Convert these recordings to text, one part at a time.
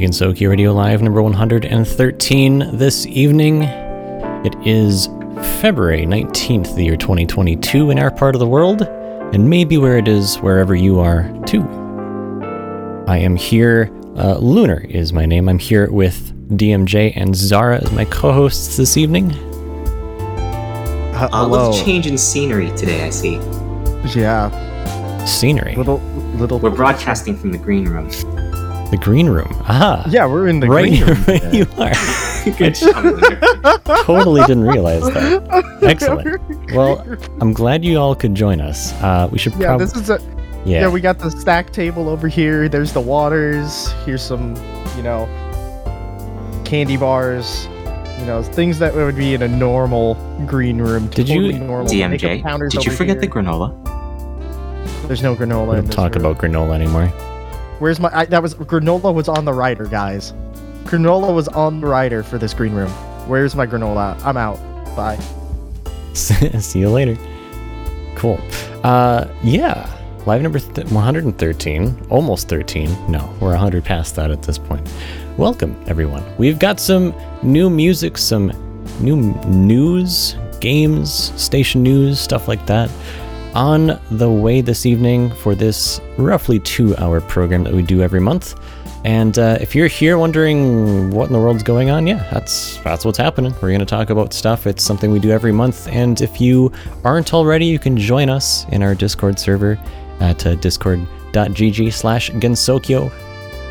Welcome to Gensokyo Radio Live number 113 this evening. It is February 19th, the year 2022 in our part of the world, and maybe where it is wherever you are too. I am here, uh, Lunar is my name. I'm here with DMJ and Zara as my co hosts this evening. Uh, A hello. little change in scenery today, I see. Yeah. Scenery. Little little. We're broadcasting from the green room. The green room. Aha! Yeah, we're in the right green room. where today. you are. Good job, totally didn't realize that. Excellent. Well, I'm glad you all could join us. Uh, we should yeah, probably. this is a yeah. yeah. We got the stack table over here. There's the waters. Here's some, you know, candy bars. You know, things that would be in a normal green room. Did you- totally normal. Makeup DMJ, did you over forget the granola? There's no granola. we don't this talk room. about granola anymore. Where's my? I, that was granola was on the rider, guys. Granola was on the rider for this green room. Where's my granola? I'm out. Bye. See you later. Cool. Uh, yeah. Live number th- 113, almost 13. No, we're 100 past that at this point. Welcome, everyone. We've got some new music, some new news, games, station news, stuff like that on the way this evening for this roughly two hour program that we do every month. And uh, if you're here wondering what in the world's going on, yeah, that's that's what's happening. We're going to talk about stuff. It's something we do every month. And if you aren't already, you can join us in our Discord server at uh, discord.gg slash Gensokyo.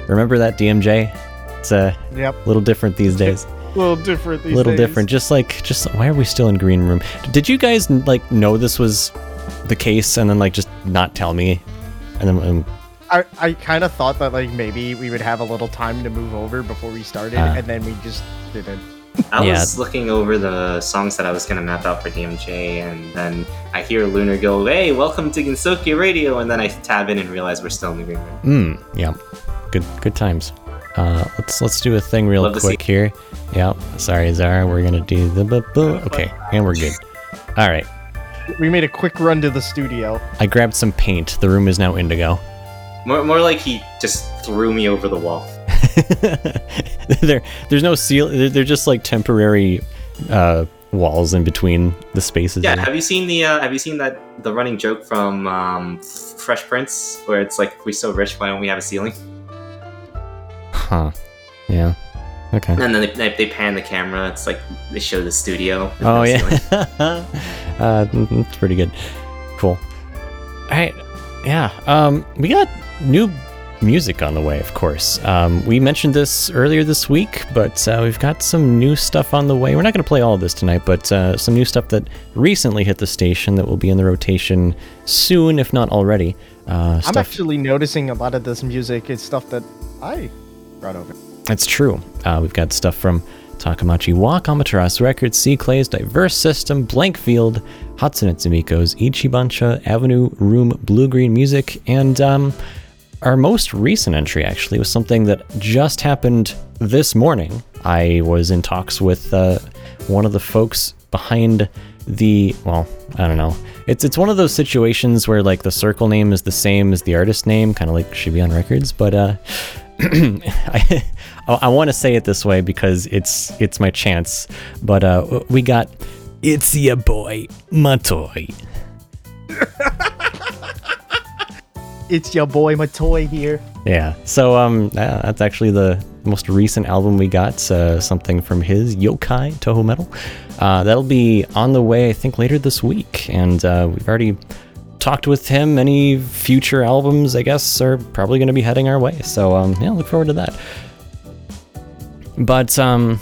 Remember that, DMJ? It's a Yep. little different these days. A little different. These little days. different. Just like, just why are we still in green room? Did you guys like know this was the case and then like just not tell me? And then um, I, I kind of thought that like maybe we would have a little time to move over before we started, Ah. and then we just didn't. I Yeah. was looking over the songs that I was gonna map out for DMJ, and then I hear Lunar go, "Hey, welcome to Gensokyo Radio," and then I tab in and realize we're still in the green room. mm, yeah, good good times. Uh, let's let's do a thing real Love quick here. Yeah, sorry Zara, we're gonna do the bu- bu- okay, and we're good. All right, We made a quick run to the studio. I grabbed some paint. The room is now indigo. More, more like he just threw me over the wall. there, there's no seal. They're, they're just like temporary uh, walls in between the spaces. Yeah, have you seen the uh, Have you seen that the running joke from um, Fresh Prince, where it's like, "We're so rich, why don't we have a ceiling?" Huh. Yeah. Okay. And then they, they, they pan the camera. It's like they show the studio. Oh no yeah, ceiling. uh, that's pretty good. Cool. All right, yeah. Um, we got new music on the way, of course. Um, we mentioned this earlier this week, but uh, we've got some new stuff on the way. We're not going to play all of this tonight, but uh, some new stuff that recently hit the station that will be in the rotation soon, if not already. Uh, I'm actually noticing a lot of this music is stuff that I brought over. That's true. Uh, we've got stuff from Takamachi Walk, Amaterasu Records, C Clay's Diverse System, Blank Field, Hatsune Miko's Ichibancha, Avenue Room Blue Green Music, and um, our most recent entry actually was something that just happened this morning. I was in talks with uh, one of the folks behind the well, I don't know. It's it's one of those situations where like the circle name is the same as the artist name, kind of like Shibayan Records, but uh, I I want to say it this way because it's it's my chance. But uh, we got it's your boy, Matoy. It's your boy Matoy here. Yeah. So um, that's actually the most recent album we got. Uh, something from his Yokai Toho Metal. Uh, that'll be on the way, I think, later this week, and uh, we've already talked with him. Any future albums, I guess, are probably going to be heading our way. So um, yeah, look forward to that. But um,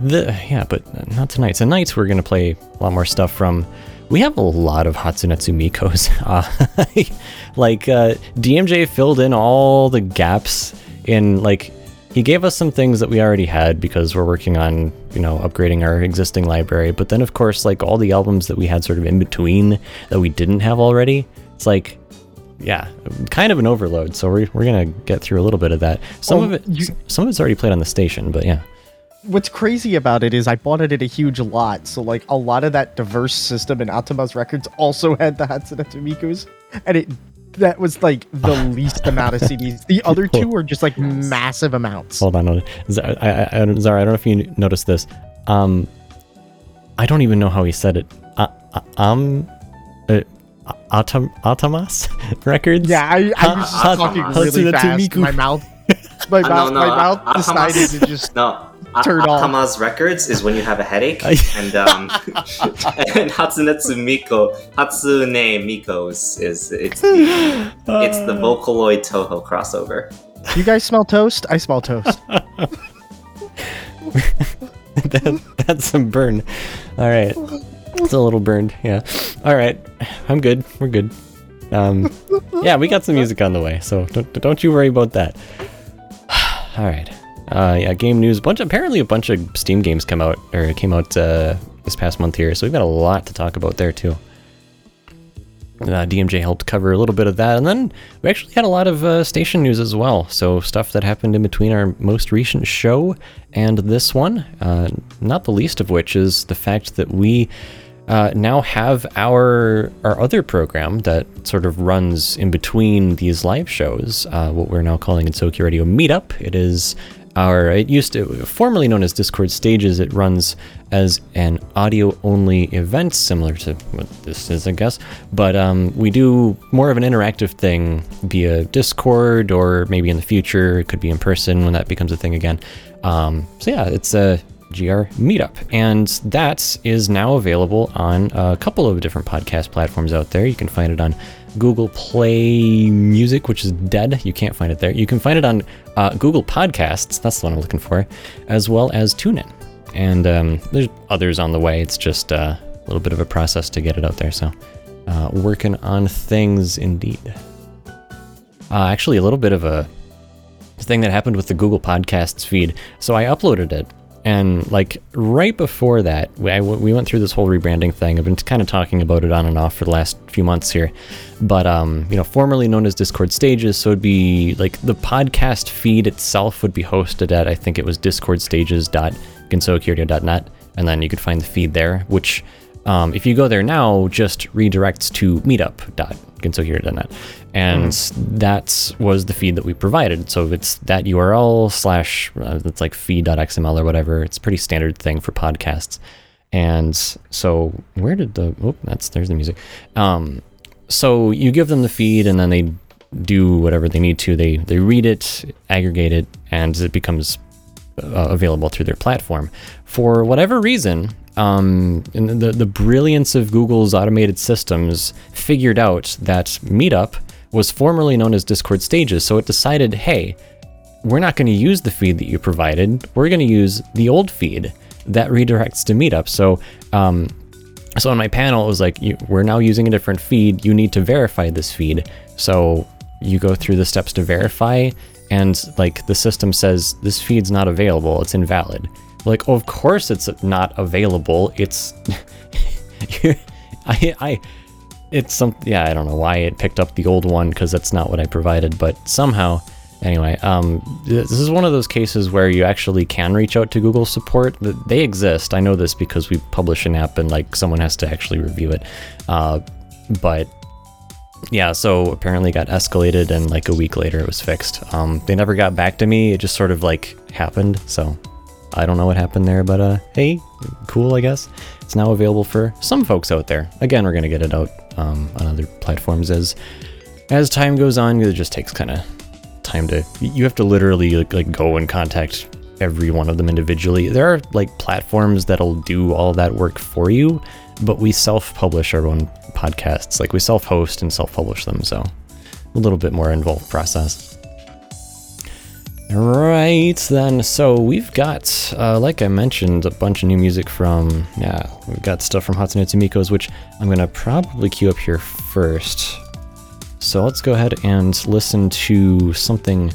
the yeah, but not tonight. Tonight we're gonna play a lot more stuff from. We have a lot of Hatsunetsu Mikos. Uh, like uh, DMJ filled in all the gaps in like he gave us some things that we already had because we're working on you know upgrading our existing library. But then of course like all the albums that we had sort of in between that we didn't have already. It's like yeah, kind of an overload. So we're, we're gonna get through a little bit of that. Some Oh, of it, you- some of it's already played on the station, but yeah. What's crazy about it is I bought it at a huge lot, so like a lot of that diverse system in Atoma's records also had the Hatsune Mikos, and it that was like the least amount of CDs. The other two were just like massive amounts. Hold on. Zara, I, I, Zara, I don't know if you noticed this. Um, I don't even know how he said it. Uh, uh, um, uh, Atom, Atamas Records? Yeah, I, I was Ha- talking really fast. My mouth, my Uh, mouth, no, my no, mouth uh, decided Atamas- to just. No. Turn off. Atama's Records is when you have a headache, and um, and Hatsunetsu Miko, Hatsune Miko is, is it's the, it's the Vocaloid Toho crossover. You guys smell toast? I smell toast. that, that's some burn. All right. It's a little burned. Yeah. All right. I'm good. We're good. Um, yeah, we got some music on the way, so don't, don't you worry about that. All right. Uh, yeah, game news. Bunch. Apparently, a bunch of Steam games come out or came out uh, this past month here, so we've got a lot to talk about there too. Uh, DMJ helped cover a little bit of that, and then we actually had a lot of uh, station news as well. So stuff that happened in between our most recent show and this one. Uh, not the least of which is the fact that we uh, now have our our other program that sort of runs in between these live shows. Uh, what we're now calling Gensokyo Radio Meetup. It is our it used to formerly known as Discord Stages. It runs as an audio only event, similar to what this is, I guess. But um, we do more of an interactive thing via Discord, or maybe in the future it could be in person when that becomes a thing again. Um, so yeah, it's a GR Meetup, and that is now available on a couple of different podcast platforms out there. You can find it on Google Play Music, which is dead. You can't find it there. You can find it on uh, Google Podcasts. That's the one I'm looking for, as well as TuneIn. And um, there's others on the way. It's just uh, a little bit of a process to get it out there. So, uh, working on things indeed. Uh, actually, a little bit of a thing that happened with the Google Podcasts feed. So I uploaded it, and like right before that, we, I, we went through this whole rebranding thing. I've been kind of talking about it on and off for the last few months here, but um, you know, formerly known as Discord Stages, so it'd be like the podcast feed itself would be hosted at I think it was discordstages.gensokyoradio.net, and then you could find the feed there, which um, if you go there now, just redirects to meetup.gensokyoradio.net. And that And that was the feed that we provided. So it's that URL slash, uh, it's like feed.xml or whatever. It's a pretty standard thing for podcasts. And so where did the, oh, that's, there's the music. Um, so you give them the feed and then they do whatever they need to. They, they read it, aggregate it, and it becomes uh, available through their platform. For whatever reason, um, the, the brilliance of Google's automated systems figured out that Meetup was formerly known as Discord Stages, so it decided, hey, we're not going to use the feed that you provided. We're going to use the old feed that redirects to Meetup. So, um, so on my panel, it was like, you, we're now using a different feed. You need to verify this feed. So you go through the steps to verify, and like the system says, this feed's not available. It's invalid. Like, of course it's not available. It's, I, I, it's some, yeah, I don't know why it picked up the old one because that's not what I provided, but somehow, anyway, um, this is one of those cases where you actually can reach out to Google support. Th- They exist. I know this because we publish an app and like someone has to actually review it. Uh, but yeah, so apparently got escalated and like a week later it was fixed. Um, they never got back to me. It just sort of like happened. So I don't know what happened there, but uh, hey, cool, I guess. It's now available for some folks out there. Again, we're gonna get it out um, on other platforms as as time goes on. It just takes kind of time to. You have to literally like, like go and contact every one of them individually. There are like platforms that'll do all that work for you, but we self-publish our own podcasts. Like we self-host and self-publish them, so a little bit more involved process. Right then, so we've got, uh, like I mentioned, a bunch of new music from, yeah, we've got stuff from Hatsune Miko's, which I'm gonna probably queue up here first. So let's go ahead and listen to something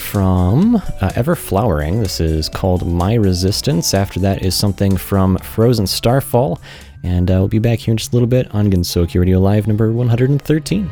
from uh, Ever Flowering. This is called My Resistance. After that is something from Frozen Starfall. And uh, we'll be back here in just a little bit on Gensokyo Radio Live number 113.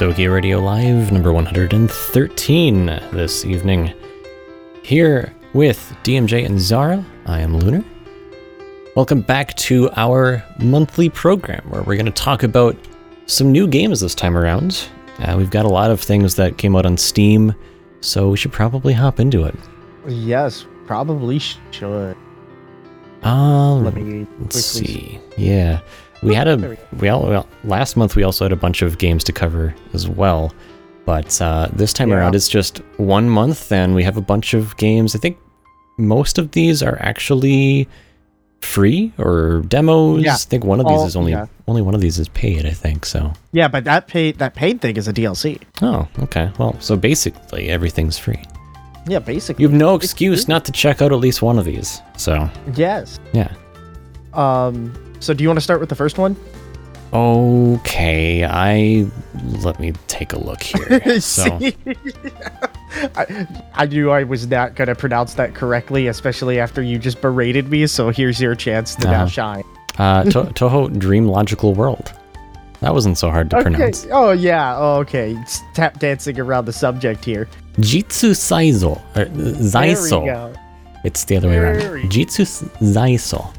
Sogi Radio Live, number 113 this evening. Here with DMJ and Zara, I am Lunar. Welcome back to our monthly program where we're going to talk about some new games this time around. Uh, we've got a lot of things that came out on Steam, so we should probably hop into it. Yes, probably should. Uh, Let me let's see. Yeah, we had a we we all well, last month we also had a bunch of games to cover as well, but uh, this time Yeah. around it's just one month and we have a bunch of games. I think most of these are actually free or demos. Yeah. I think one of these All- is only yeah. only one of these is paid. I think so. Yeah, but that paid that paid thing is a DLC. Oh, okay. Well, so basically everything's free. Yeah, basically. You have no excuse not to check out at least one of these. So Yes. yeah. Um. So, do you want to start with the first one? Okay, I let me take a look here. so? I, I knew I was not gonna pronounce that correctly, especially after you just berated me. So here's your chance to now Uh-huh. shine. uh, to- Toho Dream Logical World. That wasn't so hard to Okay. pronounce. Oh yeah. Oh, okay. It's tap dancing around the subject here. Jitsu Saizo. Or, There we Zaiso. go. It's the other way around. Jitsu Zaiso.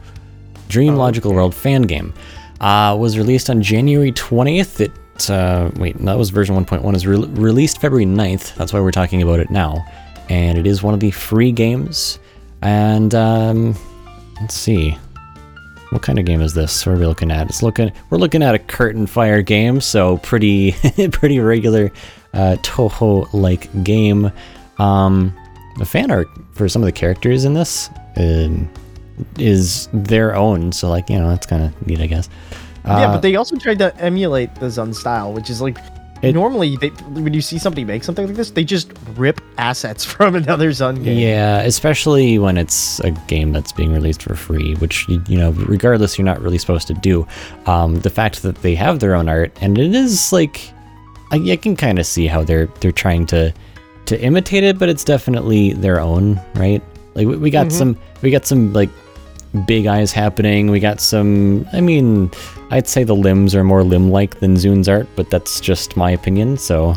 Dream Logical Okay. World fan game. Uh, was released on January 20th. It, uh, wait, that was version 1.1. is re- released February 9th. That's why we're talking about it now. And it is one of the free games. And, um, let's see. What kind of game is this? What are we looking at? It's looking. We're looking at a curtain fire game, so pretty, pretty regular, uh, Toho-like game. Um, the fan art for some of the characters in this um, is their own, so like you know that's kind of neat, I guess. yeah, Uh, but they also tried to emulate the Zun style, which is like It- normally they, when you see somebody make something like this, they just rip assets from another Zun game. Yeah, especially when it's a game that's being released for free, which you know, regardless, you're not really supposed to do. Um, the fact that they have their own art, and it is like, I, I can kind of see how they're they're trying to to imitate it, but it's definitely their own, right? Like we, we got some, we got some like big eyes happening. We got some. I mean, I'd say the limbs are more limb-like than Zun's art, but that's just my opinion. So,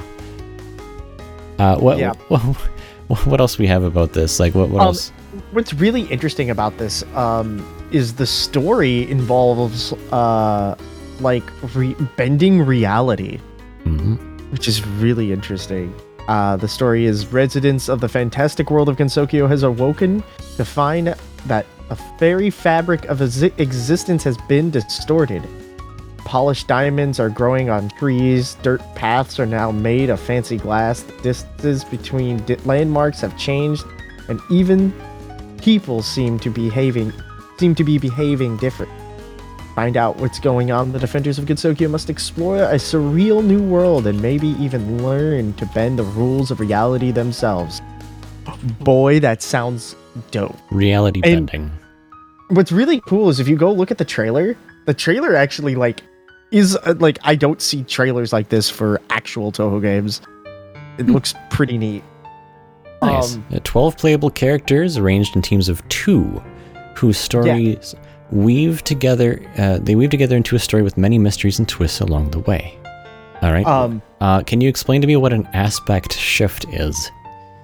uh, what Yeah. what, what else we have about this? Like, what what Um, else? What's really interesting about this um, is the story involves uh, like re- bending reality. hmm which is really interesting. Uh, the story is residents of the fantastic world of Gensokyo has awoken to find that a fairy fabric of exi- existence has been distorted. Polished diamonds are growing on trees. Dirt paths are now made of fancy glass. The distances between di- landmarks have changed, and even people seem to behaving seem to be behaving different. Find out what's going on. The defenders of Gensokyo must explore a surreal new world and maybe even learn to bend the rules of reality themselves. Boy, that sounds dope. Reality And- bending. What's really cool is if you go look at the trailer, the trailer actually like is uh, like I don't see trailers like this for actual Toho games. It looks pretty neat. Nice. Um, Twelve playable characters arranged in teams of two, whose stories weave together. Uh, they weave together into a story with many mysteries and twists along the way. All right. Um, uh, can you explain to me what an aspect shift is?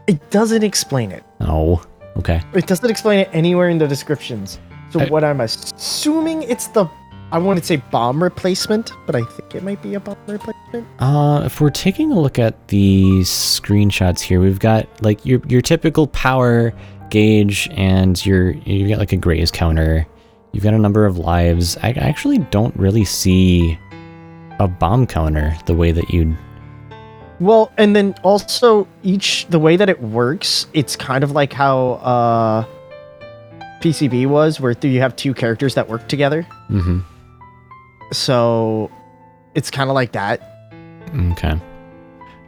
it doesn't explain it. Oh. Okay. It doesn't explain it anywhere in the descriptions. So I- what I'm assuming it's the I want to say bomb replacement, but I think it might be a bomb replacement. Uh, if we're taking a look at the screenshots here, we've got like your your typical power gauge, and your you've got like a graze counter. You've got a number of lives. I actually don't really see a bomb counter the way that you'd. Well, and then also each the way that it works, it's kind of like how uh PCB was, where you have two characters that work together. Mm-hmm. So it's kind of like that. Okay.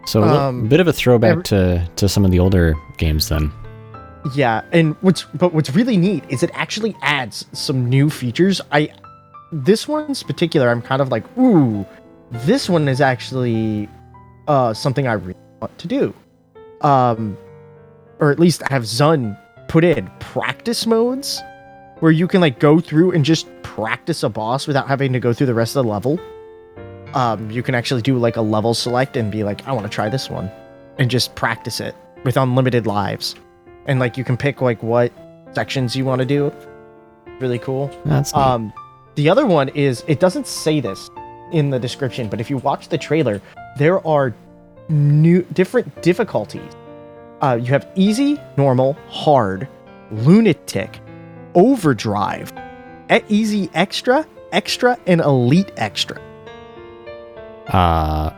So a Um, bit of a throwback every- to to some of the older games then. Yeah, and what's but what's really neat is it actually adds some new features. I this one's particular, I'm kind of like, ooh, this one is actually uh something I really want to do. Um or at least I have Zun put in practice modes where you can like go through and just practice a boss without having to go through the rest of the level. Um you can actually do like a level select and be like, I want to try this one and just practice it with unlimited lives and like you can pick like what sections you want to do. Really cool. That's neat. Um, the other one is it doesn't say this in the description, but if you watch the trailer, there are new different difficulties. Uh, you have easy, normal, hard, lunatic, overdrive, easy extra, extra, and elite extra. Uh,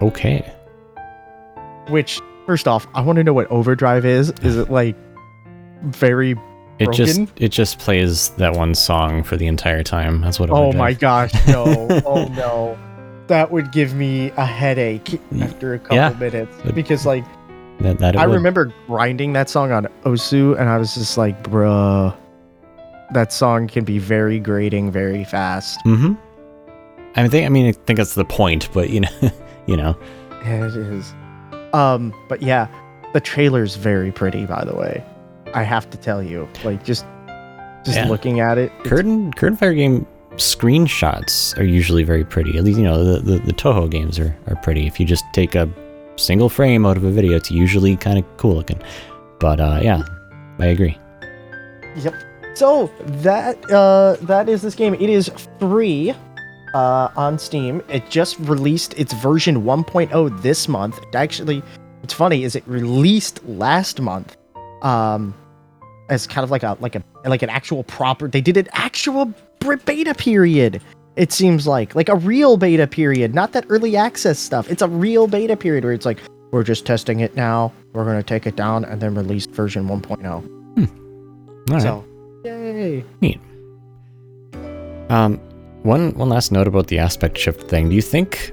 okay. Which, first off, I want to know what overdrive is. Is it like very? It just it just plays that one song for the entire time. That's what. Oh my gosh, no! oh no, that would give me a headache after a couple Yeah. minutes because, like, That, that I would. remember grinding that song on Osu, and I was just like, bruh, that song can be very grating very fast. Mm-hmm. I think. I mean, I think that's the point, but you know, you know. Yeah, it is. Um, but yeah, the trailer's very pretty, by the way. I have to tell you, like, just just Yeah. looking at it, Curtain Curtain Fire game screenshots are usually very pretty. At least you know the, the, the Toho games are, are pretty. If you just take a single frame out of a video, it's usually kind of cool looking. But uh, yeah, I agree. Yep. So that uh, that is this game. It is free uh, on Steam. It just released its version 1.0 this month. It actually, what's funny is it released last month um, as kind of like a like a like an actual proper. They did an actual beta period. It seems like like a real beta period, not that early access stuff. It's a real beta period where it's like we're just testing it now. We're gonna take it down and then release version 1.0. All right. So, yay! Um, one one last note about the aspect shift thing. Do you think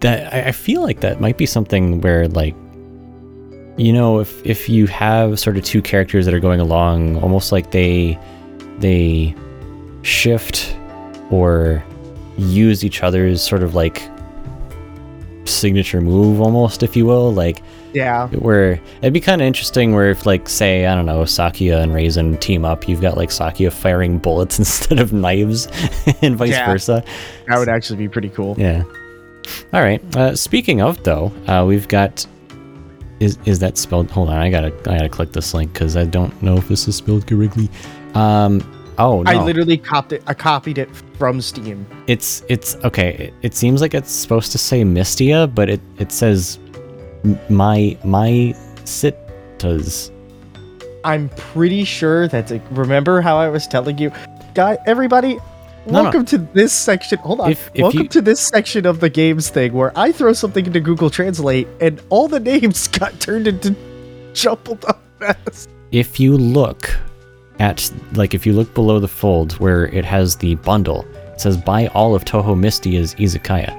that I, I feel like that might be something where like you know if if you have sort of two characters that are going along almost like they they shift or use each other's sort of like signature move almost if you will like Yeah, where it'd be kind of interesting where if like say i don't know Sakuya and Reisen team up you've got like Sakuya firing bullets instead of knives and vice Yeah. versa. That would actually be pretty cool. yeah. All right. Uh, speaking of though uh, we've got is is that spelled hold on i gotta i gotta click this link because i don't know if this is spelled correctly. Um oh no I literally copied it. I copied it from Steam. it's it's okay it, it seems like it's supposed to say Mystia but it it says my my sitas I'm pretty sure that's it. Remember how I was telling you, guy, everybody. No, no. welcome to this section. Hold on. If- if welcome you- to this section of the games thing where I throw something into Google Translate and all the names got turned into jumbled up mess. if you look at like if you look below the fold where it has the bundle it says buy all of touhou Mystia's izakaya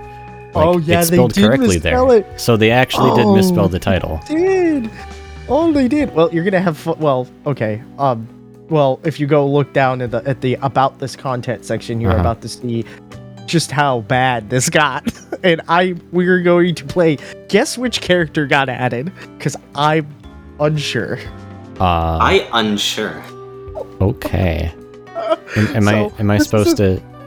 like, Oh, yeah, it's they spelled did correctly there misspell it. so they actually did Oh. misspell the title Did oh they did. Well, you're gonna have. Well, okay. Um, well, if you go look down at the at the about this content section, you're Uh-huh. about to see just how bad this got. and I we're going to play. Guess which character got added? Because I'm unsure. uh I unsure. Okay am, am i am i supposed a- to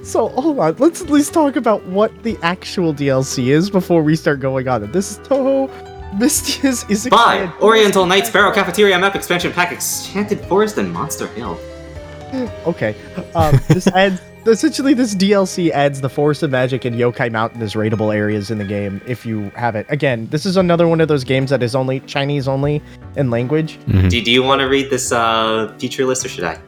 So hold on. Let's at least talk about what the actual DLC is before we start going on it. This is Touhou Mystia's is Buy Oriental Night Sparrow Cafeteria Map Expansion Pack Enchanted Forest and Monster Hill. Okay. Um, this adds essentially this DLC adds the Forest of Magic and Yokai Mountain as raidable areas in the game if you have it. Again, this is another one of those games that is only Chinese only in language. Mhm. Do, do you want to read this uh, feature list or should I?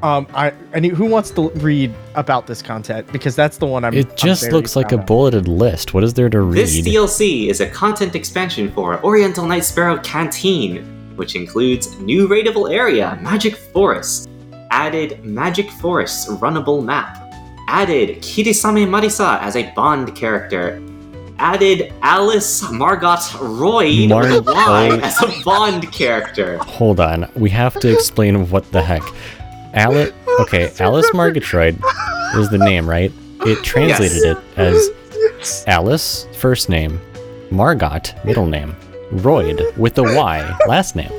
Um, I, I need, who wants to read about this content because that's the one I'm. I'm it just very looks like a proud of. bulleted list what is there to read This DLC is a content expansion for Oriental Night Sparrow Canteen, which includes new raidable area, Magic Forest, added Magic Forest's runnable map, added Kirisame Marisa as a Bond character, added Alice Margot Roy Mar- Y oh. as a Bond character. hold on we have to explain what the heck alice okay alice margatroyd is the name right it translated Yes. it as Alice, first name. Margot, middle name. Royd, with a Y, last name.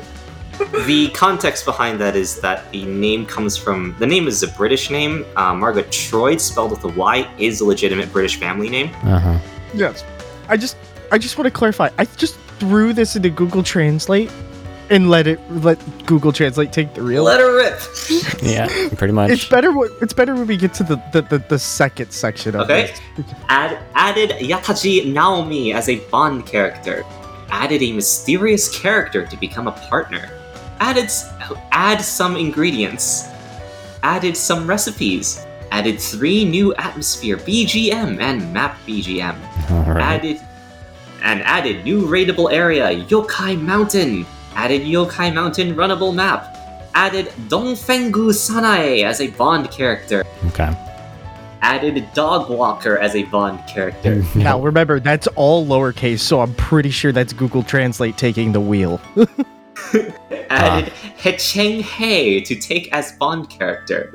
The context behind that is that the name comes from the name is a British name. Uh, Margot Troyd, spelled with a Y, is a legitimate British family name. Uh huh. Yes. I just I just want to clarify. I just threw this into Google Translate and let it let Google Translate take the real. Let her rip. Yeah, pretty much. it's better. wh- It's better when we get to the the, the, the second section of Okay. this. Add, added Yataji Naomi as a Bond character. Added a mysterious character to become a partner. Added add some ingredients. Added some recipes. Added three new atmosphere BGM and map BGM. All right. Added and added new raidable area Yokai Mountain. Added Yokai Mountain runnable map. Added Dongfengu Sanae as a Bond character. Okay. Added Dog Walker as a Bond character. Now remember, that's all lowercase, so I'm pretty sure that's Google Translate taking the wheel. added Hecheng Hei to take as Bond character.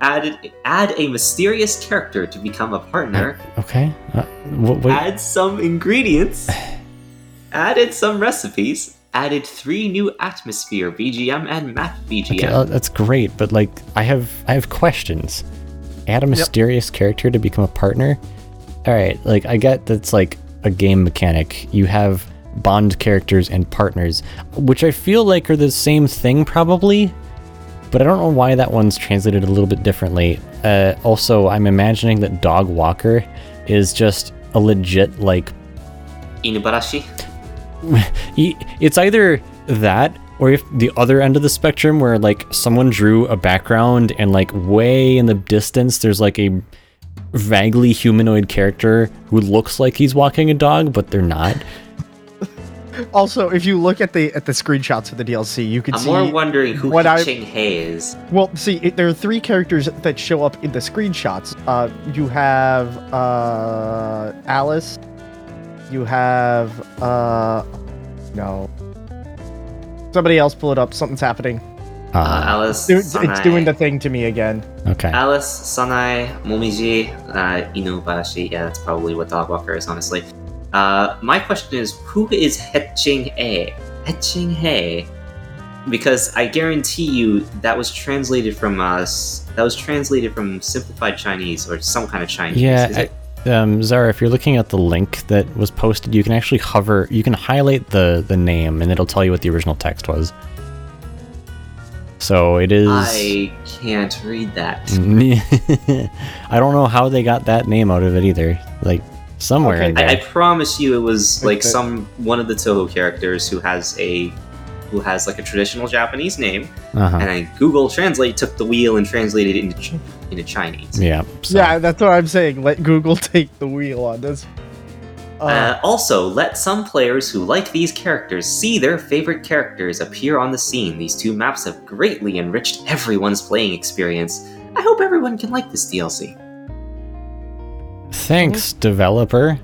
Added add a mysterious character to become a partner. Okay. Uh, what, what, Add some ingredients. added some recipes. Added three new atmosphere BGM and map BGM. okay, uh, that's great, but like, I have I have questions. Add a mysterious character to become a partner. All right, like I get that's like a game mechanic. You have bond characters and partners, which I feel like are the same thing probably, but I don't know why that one's translated a little bit differently. Uh, also, I'm imagining that Dog Walker is just a legit like Inubashiri. It's either that or if the other end of the spectrum where like someone drew a background and like way in the distance there's like a vaguely humanoid character who looks like he's walking a dog but they're not Also, if you look at the at the screenshots for the DLC, you can see I'm more wondering who what I- Hecheng Hei is. well, see, it, there are three characters that show up in the screenshots. Uh, you have uh, Alice. You have uh, no. Somebody else pull it up. Something's happening. Uh, uh, Alice. Do- it's doing the thing to me again. okay Alice, Sanae, Momiji, uh, Inubashiri. Yeah, that's probably what Dog Walker is, honestly. Uh, my question is, who is Heching Hei? Heching Hei? Because I guarantee you that was translated from us. that was translated from simplified Chinese or some kind of Chinese. yeah I, um, Zara, if you're looking at the link that was posted, you can actually hover, you can highlight the the name, and it'll tell you what the original text was. So it is. I can't read that. I don't know how they got that name out of it either. Like somewhere Okay. in I, there. I promise you, it was like Okay. some one of the Touhou characters who has a who has like a traditional Japanese name, uh-huh. and then Google Translate took the wheel and translated it into into Chinese. Yeah. so- Yeah, that's what I'm saying. Let Google take the wheel on this. Uh, Uh, also, let some players who like these characters see their favorite characters appear on the scene. These two maps have greatly enriched everyone's playing experience. I hope everyone can like this DLC. Thanks, developer.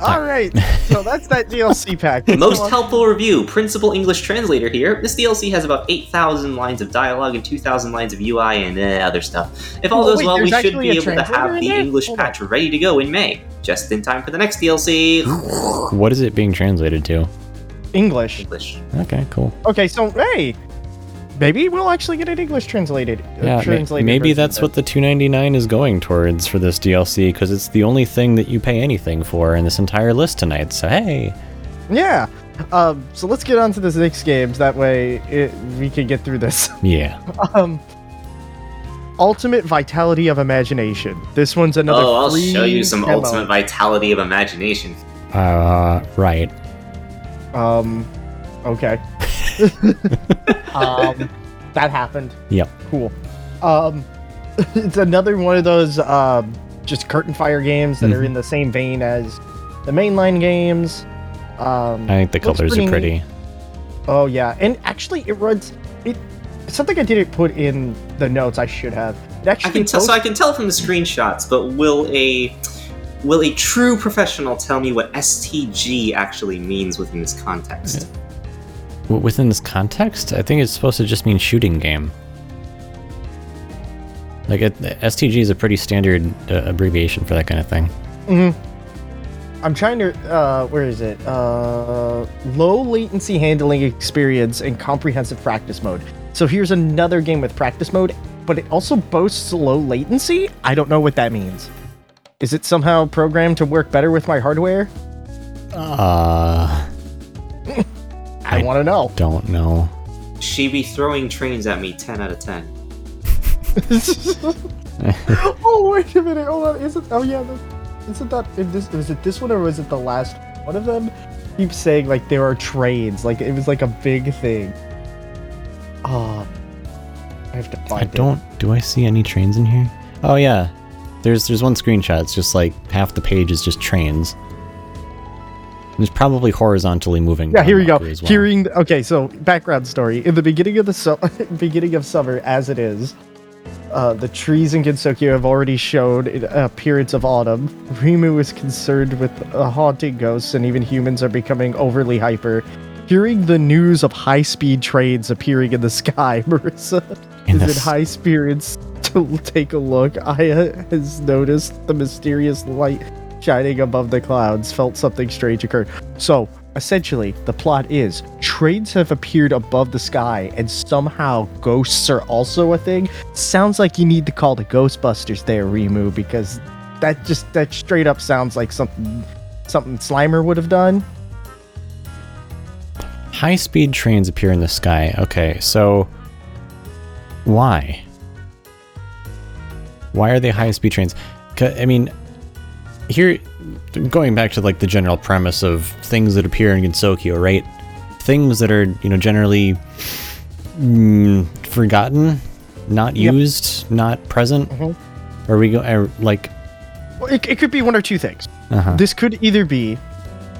all right, so that's that DLC pack. Most helpful review, Principal English Translator here. This DLC has about 8,000 lines of dialogue and 2,000 lines of UI and uh, other stuff. If all Oh, goes wait, well, we should be able to have the? English Hold on. patch ready to go in May, just in time for the next DLC. What is it being translated to? English. English. Okay, cool. Okay, so hey, maybe we'll actually get an English translated. uh, Yeah, ma- translated maybe that's of what the 299 is going towards for this DLC because it's the only thing that you pay anything for in this entire list tonight. So hey. Yeah. Um, so let's get on to this next games. That way it, we can get through this. yeah. Um, Ultimate Vitality of Imagination. This one's another. Oh, I'll show you some demo. ultimate vitality of imagination. Uh, right. Um, okay. um, that happened. Yep. Cool. Um, it's another one of those um, just curtain fire games that are Mhm. in the same vein as the mainline games. Um, I think the looks colors are pretty. Oh yeah, and actually it runs. It something I didn't put in the notes. I should have. It actually I can tell, posts- so I can tell from the screenshots, but will a will a true professional tell me what STG actually means within this context? W- Within this context, I think it's supposed to just mean shooting game. Like it, STG is a pretty standard uh, abbreviation for that kind of thing. Mhm. I'm trying to. Uh, where is it? Uh, low latency handling experience and comprehensive practice mode. So here's another game with practice mode, but it also boasts low latency. I don't know what that means. Is it somehow programmed to work better with my hardware? Uh, I, I- want to know. Don't know. She be throwing trains at me 10 out of 10. oh wait a minute, hold on. Is it? Oh yeah, that, isn't that in this? Was it this one or was it the last? One of them keeps saying like there are trains, like it was like a big thing. Ah, I have to I find it. don't. Do I see any trains in here? Oh yeah, there's there's one screenshot. It's just like half the page is just trains. There's probably horizontally moving. Yeah, here we go. Well. Hearing okay, so background story. In the beginning of the su- beginning of summer, as it is, uh, the trees in Gensokyo have already showed an appearance of autumn. Reimu is concerned with uh, haunting ghosts, and even humans are becoming overly hyper. Hearing the news of high-speed trains appearing in the sky, Marisa In is the in high spirits to take a look. Aya has noticed the mysterious light shining above the clouds, felt something strange occur. So, essentially, the plot is trains have appeared above the sky, and somehow ghosts are also a thing. Sounds like you need to call the Ghostbusters there, Reimu, because that just that straight up sounds like something something Slimer would have done. High speed trains appear in the sky. Okay, so why? Why are they high speed trains? I mean, here, going back to like the general premise of things that appear in Gensokyo, right? Things that are, you know, generally mm, forgotten, not Yep. used, not present. Mhm. Are we go are, like? Well, it, it could be one or two things. Uh-huh. This could either be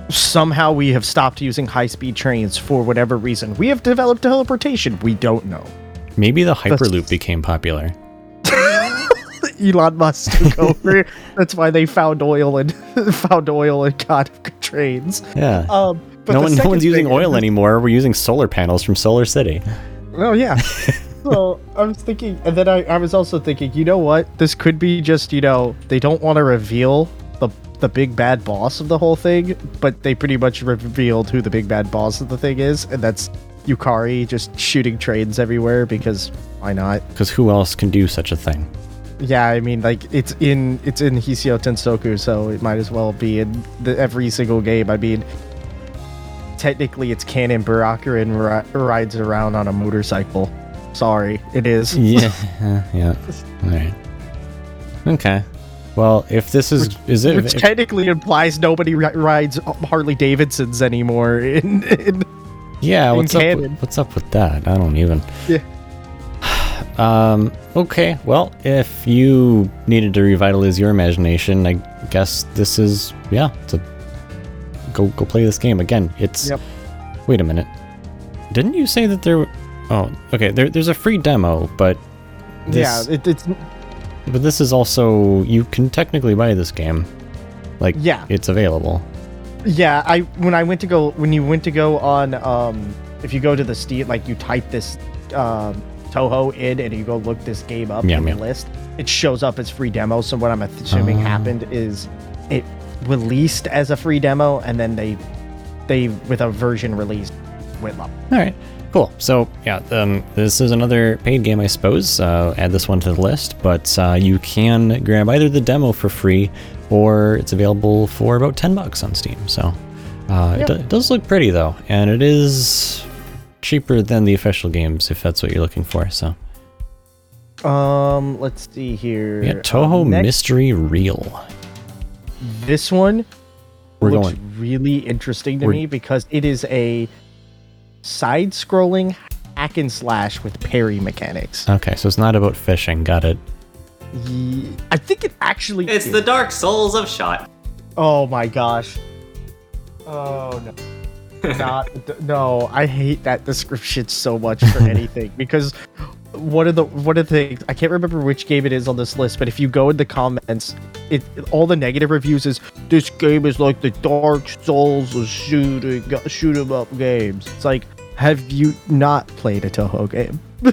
somehow we have stopped using high speed trains for whatever reason. We have developed teleportation. We don't know. Maybe the Hyperloop became popular. Elon Musk took over. That's why they found oil and found oil and got trains. Yeah. Um, but no one, no one's using oil anymore. We're using solar panels from Solar City. Oh yeah. so I was thinking, and then I, I was also thinking, you know what? This could be just you know they don't want to reveal the the big bad boss of the whole thing, but they pretty much revealed who the big bad boss of the thing is, and that's Yukari just shooting trains everywhere because why not? Because who else can do such a thing? Yeah, I mean, like it's in it's in Hisoutensoku, so it might as well be in the, every single game. I mean, technically, it's canon. Byakuren ri- rides around on a motorcycle. Sorry, it is. Yeah, yeah. All right. Okay. Well, if this is is it Which if- technically implies nobody ri- rides Harley Davidsons anymore. In, in yeah, what's canon. With, what's up with that? I don't even. Yeah. Um. Okay. Well, if you needed to revitalize your imagination, I guess this is yeah. To go go play this game again. It's. Yep. Wait a minute. Didn't you say that there? Oh, okay. There, there's a free demo, but yeah, this, it, it's but this is also you can technically buy this game. Like Yeah. it's available. yeah. I when I went to go when you went to go on um if you go to the Steam like you type this um Touhou in and you go look this game up Yeah, in yeah. the list, it shows up as free demo. So what I'm assuming Oh. happened is it released as a free demo and then they they with a version release went up. All right, cool. So yeah, um, this is another paid game, I suppose. Uh, add this one to the list, but uh, you can grab either the demo for free, or it's available for about ten bucks on Steam. So uh, Yeah. it, do- it does look pretty though, and it is cheaper than the official games if that's what you're looking for. So Um, let's see here. yeah, Touhou Um, next- Mystery Reel. This one We're looks going. really interesting to We're- me because it is a side-scrolling hack and slash with parry mechanics. Okay, so it's not about fishing. Got it. Ye- I think it actually. It's is. the Dark Souls of Shot. Oh my gosh. Oh no. Not no. I hate that description so much for anything because one of the one of the things I can't remember which game it is on this list, but if you go in the comments, it all the negative reviews is this game is like the Dark Souls of shooting shoot 'em up games. It's like, have you not played a Touhou game?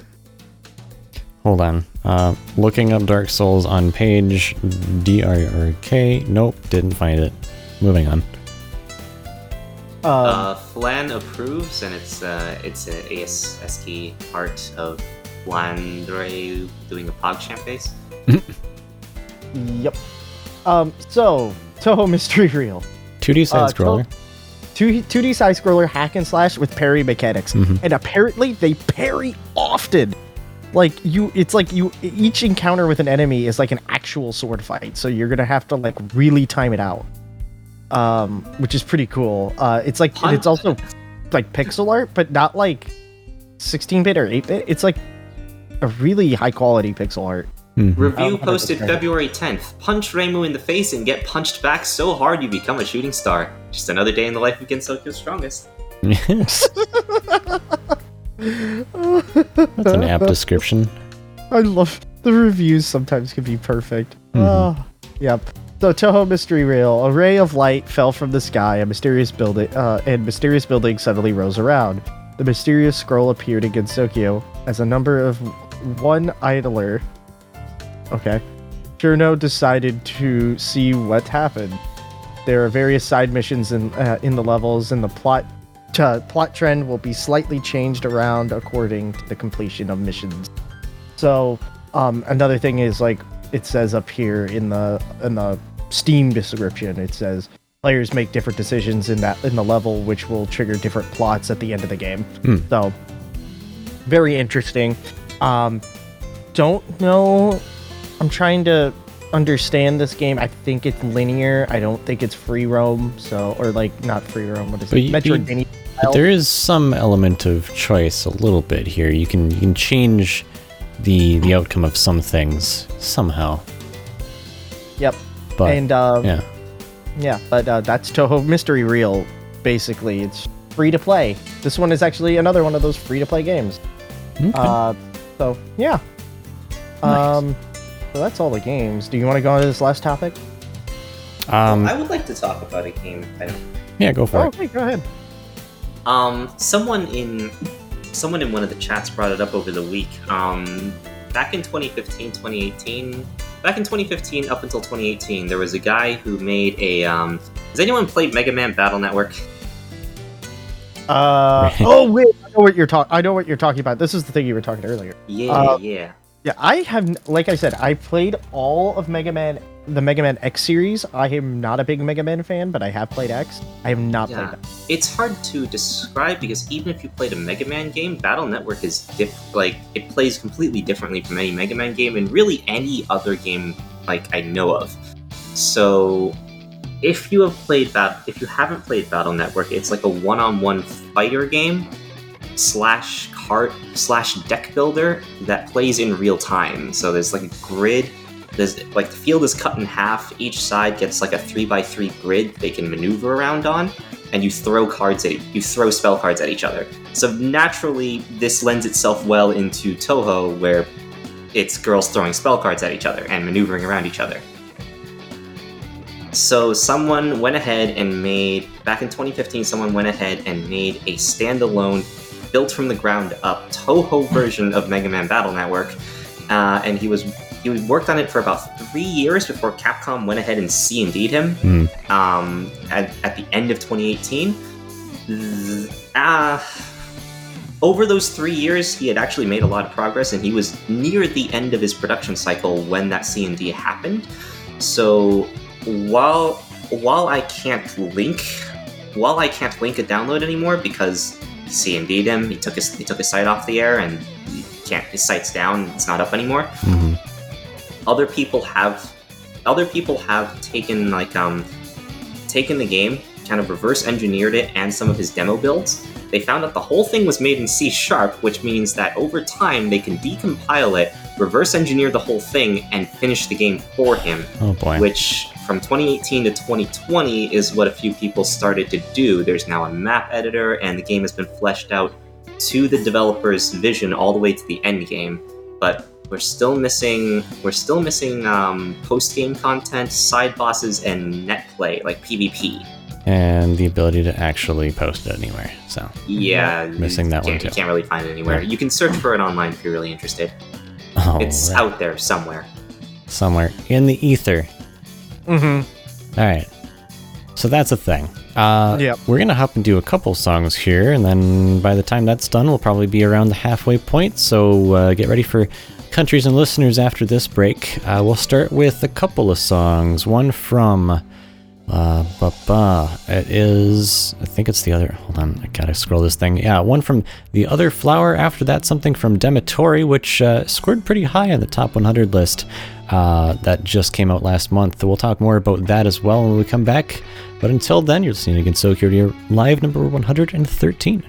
Hold on. Uh, looking up Dark Souls on page DRRK. Nope, didn't find it. Moving on. Um, Uh, Flan approves, and it's uh, it's a ASCII art of Flandre doing a PogChamp face. Yep. Um. So Touhou Mystery Reel. 2D side Uh, scroller. 2 2D side scroller hack and slash with parry mechanics, Mhm. and apparently they parry often. Like you, it's like you each encounter with an enemy is like an actual sword fight, so you're gonna have to like really time it out. Um, which is pretty cool. Uh, it's like it's also like pixel art, but not like 16-bit or 8-bit. It's like a really high quality pixel art. Mhm. Review posted February 10th. Punch Reimu in the face and get punched back so hard you become a shooting star. Just another day in the life of Gensokyo's strongest. Yes. That's an apt description. I love the reviews. Sometimes can be perfect. Mhm. Oh, yep. So Touhou Mystery Rail, a ray of light fell from the sky. A mysterious building, uh, and mysterious building suddenly rose around. The mysterious scroll appeared in Gensokyo as a number of one idler. Okay. Shurno decided to see what happened. There are various side missions in uh, in the levels, and the plot uh, plot trend will be slightly changed around according to the completion of missions. So, um, another thing is like it says up here in the in the Steam description, it says players make different decisions in that in the level, which will trigger different plots at the end of the game. Hmm. So, very interesting. Um, don't know. I'm trying to understand this game. I think it's linear. I don't think it's free roam. So, or like not free roam. What is But it? you- Metroidvania. But there is some element of choice a little bit here. You can you can change the the outcome of some things somehow. Yep. But and uh, yeah. Yeah, but uh, that's Touhou Mystery Reel. Basically, it's free to play. This one is actually another one of those free to play games. Okay. Uh, so yeah. Nice. Um, so that's all the games. Do you want to go on to this last topic? um I would like to talk about a game. I don't yeah, go for Oh, it. okay, go ahead. Um, someone in someone in one of the chats brought it up over the week. Um, back in 2015, 2018, back in 2015 up until 2018, there was a guy who made a. Um, has anyone played Mega Man Battle Network? Uh, oh wait, I know what you're talking. I know what you're talking about. This is the thing you were talking earlier. Yeah, Uh, yeah. Yeah, I have, like I said, I played all of Mega Man, the Mega Man X series. I am not a big Mega Man fan, but I have played X. I have not Yeah. played that. It's hard to describe because even if you played a Mega Man game, Battle Network is diff- like it plays completely differently from any Mega Man game and really any other game like I know of. So if you have played that if you haven't played Battle Network, it's like a one-on-one fighter game slash card slash deck builder that plays in real time. So there's like a grid. There's like the field is cut in half. Each side gets like a three by three grid they can maneuver around on, and you throw cards at you throw spell cards at each other. So naturally, this lends itself well into Touhou, where it's girls throwing spell cards at each other and maneuvering around each other. So someone went ahead and made back in 2015. Someone went ahead and made a standalone, built from the ground up Touhou version of Mega Man Battle Network, uh, and he was he worked on it for about three years before Capcom went ahead and C and D'd him Hmm. um, at, at the end of 2018. Th- Uh, over those three years, he had actually made a lot of progress, and he was near the end of his production cycle when that C and D happened. So while while I can't link while I can't link a download anymore because C and D'd him, he took his he took his site off the air and can't his site's down, it's not up anymore Mhm. Other people have other people have taken like um taken the game kind of reverse engineered it and some of his demo builds they found that the whole thing was made in c sharp which means that over time they can decompile it reverse engineer the whole thing and finish the game for him Oh boy. which from 2018 to 2020 is what a few people started to do. There's now a map editor, and the game has been fleshed out to the developer's vision all the way to the end game. But we're still missing we're still missing um, post game content, side bosses, and net play like PvP. and the ability to actually post it anywhere. So Yeah, Missing that one too. You can't really find it anywhere. Right. You can search for it online if you're really interested. oh, it's right. out there somewhere. somewhere in the ether. Mm-hmm. All right. So that's a thing. Uh, Yep. We're going to hop and do a couple songs here, and then by the time that's done, we'll probably be around the halfway point. So uh, get ready for countries and listeners after this break. Uh, we'll start with a couple of songs. One from Uh. It is. I think it's the other. Hold on. I gotta scroll this thing. Yeah, one from the other flower. After that, something from Demetori, which uh, scored pretty high on the top 100 list. Uh, that just came out last month. We'll talk more about that as well when we come back. But until then, you're listening again to Radio Live number 113.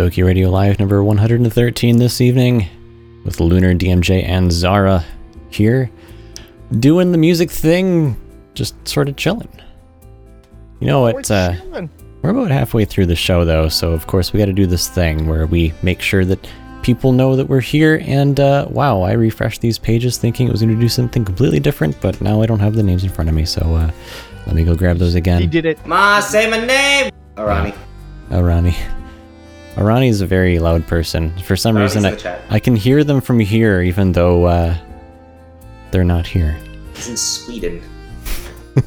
Gensokyo Radio Live number 113 this evening with Lunar, DMJ, and Zara here doing the music thing, just sort of chilling. You know We're what? Uh, we're about halfway through the show though, so of course we got to do this thing where we make sure that people know that we're here. And uh, wow, I refreshed these pages thinking it was going to do something completely different, but now I don't have the names in front of me, so uh, let me go grab those He again. did it. Ma, say my name! Arani. Arani. Arani is a very loud person. For some Arani's reason, I. I can hear them from here, even though uh, they're not here. He's in Sweden. and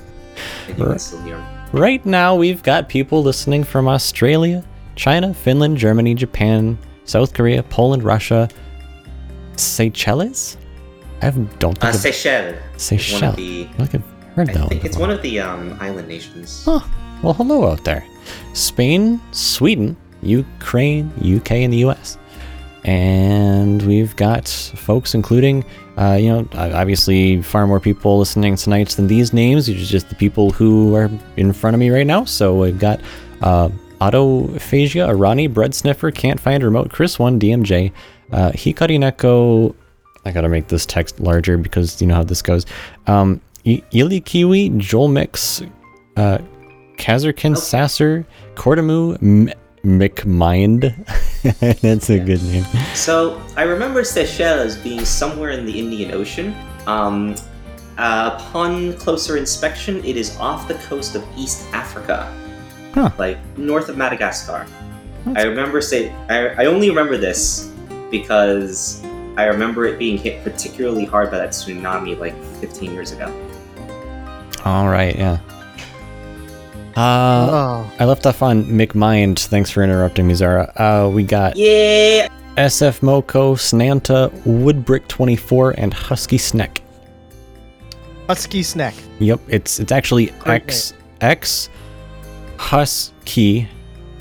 you can still hear him. Right now, we've got people listening from Australia, China, Finland, Germany, Japan, South Korea, Poland, Russia, Seychelles. I have- don't think Uh, I've- Seychelles. is One Seychelles. of the. I think I've heard I that think one. it's before. one of the um, island nations. Huh. Well, hello out there. Spain, Sweden, Ukraine, UK, and the US. And we've got folks, including, uh, you know, obviously far more people listening tonight than these names, which is just the people who are in front of me right now. So we've got uh, Autophagia, Arani, Bread Sniffer, Can't Find Remote, Chris 1, DMJ, uh, Hikari Neko. I gotta make this text larger because you know how this goes. Um, I- Ili Kiwi, Joel Mix, uh, Kazarkin Sasser, Cordamu, M- McMind. That's a good name. So I remember Seychelles being somewhere in the Indian Ocean. Um, uh, upon closer inspection, it is off the coast of East Africa, Huh. like north of Madagascar. I remember say I, I only remember this because I remember it being hit particularly hard by that tsunami like 15 years ago. All right, yeah. Uh, oh, I left off on McMind. Thanks for interrupting me, Zara. Uh, we got Yeah. SF Moko, Snanta, Woodbrick24, and Husky Sneck. husky snack. Yep, it's it's actually Great X X Husky,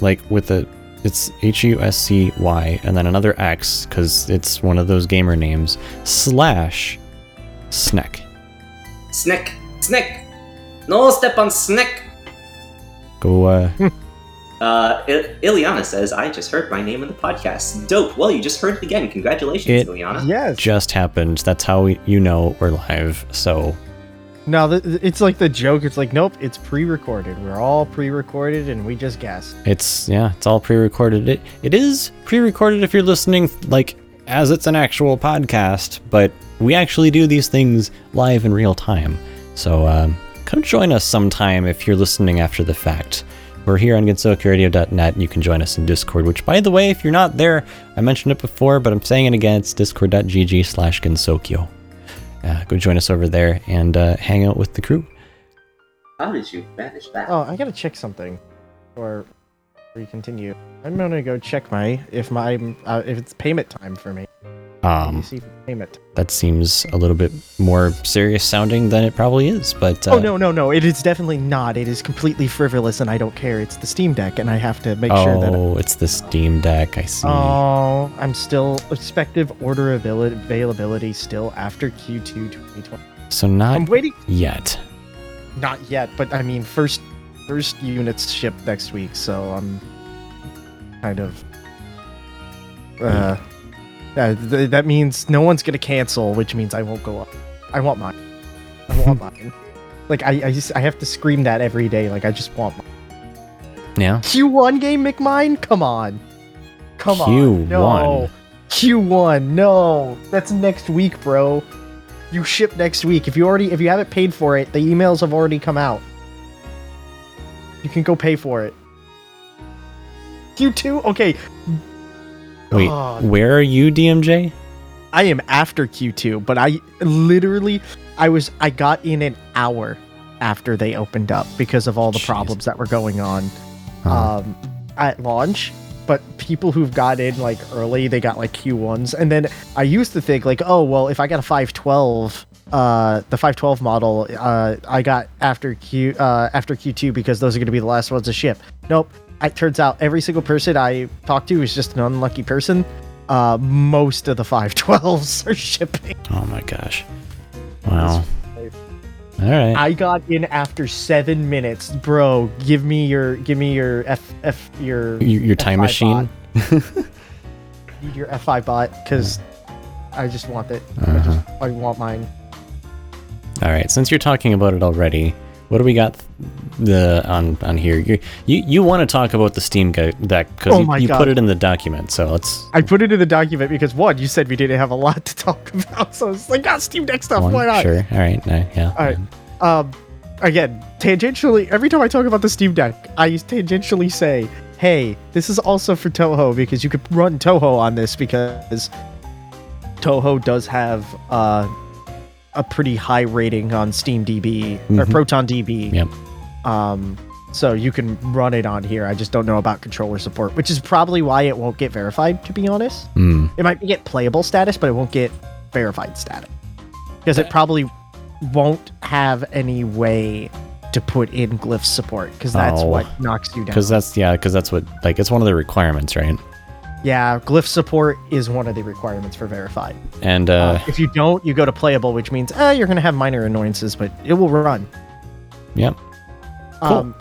like with a it's H U S C Y and then another X because it's one of those gamer names slash Sneck. Snick. Snick. No step on Snick. Go uh Uh, I- Ileana says, I just heard my name in the podcast. Dope. Well, you just heard it again. Congratulations, It- Ileana. Yes. just happened. That's how we, you know we're live. So No, th- th- it's like the joke. It's like, nope, it's pre-recorded. We're all pre-recorded, and we just guessed. it's yeah, it's all pre-recorded. It it is pre-recorded if you're listening like as it's an actual podcast, but we actually do these things live in real time. So um, come join us sometime if you're listening after the fact. We're here on GensokyoRadio.net. You can join us in Discord, which, by the way, if you're not there, I mentioned it before, but I'm saying it again. It's discord.gg slash Gensokyo. Uh, go join us over there and uh, hang out with the crew. How did you manage that? Oh, I gotta check something, or we continue. I'm gonna go check my if my uh, if it's payment time for me. Let me Um, see if it's payment. that seems a little bit more serious sounding than it probably is, but uh, oh no no no! It is definitely not. It is completely frivolous, and I don't care. It's the Steam Deck, and I have to make sure that. Oh, it's the Steam Deck. I see. Oh, I'm still expective order availability, availability still after Q2 2020. so not I'm waiting. yet. Not yet, but I mean first first units ship next week, so I'm kind of uh, uh th- that means no one's gonna cancel, which means I won't go up. I want mine. I want mine. Like I I just I have to scream that every day. Like I just want mine. Yeah. Q1 game McMine? Come on. Come on. Q1. No. Q1. No. That's next week, bro. You ship next week. If you already if you haven't paid for it, the emails have already come out. You can go pay for it. Q2? Okay. Wait, God. where are you, DMJ? I am after Q2, but I literally I was I got in an hour after they opened up because of all the Jeez. problems that were going on Huh. um, at launch. But people who've got in like early, they got like Q1s. And then I used to think like, oh well, if I got a 512, uh, the 512 model, uh, I got after Q uh, after Q2 because those are going to be the last ones to ship. Nope. It turns out every single person I talked to is just an unlucky person. Uh, most of the 512s are shipping. oh my gosh. Wow. All right. I got in after seven minutes, bro. Give me your, give me your F, F your your, your time F5 machine. your F5 bot because I just want it. I Uh-huh. just I want mine. All right, since you're talking about it already, what do we got the on on here? You you, you want to talk about the Steam Deck because Oh you, you put it in the document. So let's I put it in the document because one, you said we didn't have a lot to talk about, so it's like, got Steam Deck stuff. one. Why not? Sure. All right. No, yeah. All right. Um, again, tangentially, every time I talk about the Steam Deck, I tangentially say, "Hey, this is also for Touhou because you could run Touhou on this because Touhou does have uh, a pretty high rating on Steam DB or Mhm. Proton DB. Yep. Um, so you can run it on here. I just don't know about controller support, which is probably why it won't get verified. To be honest, Hmm. it might get playable status, but it won't get verified status because it probably won't have any way to put in glyph support because that's Oh. what knocks you down. Because that's yeah. Because that's what like it's one of the requirements, right? Yeah, glyph support is one of the requirements for verified. And uh, if you don't, you go to playable, which means uh, you're going to have minor annoyances, but it will run. yep. Cool. Um,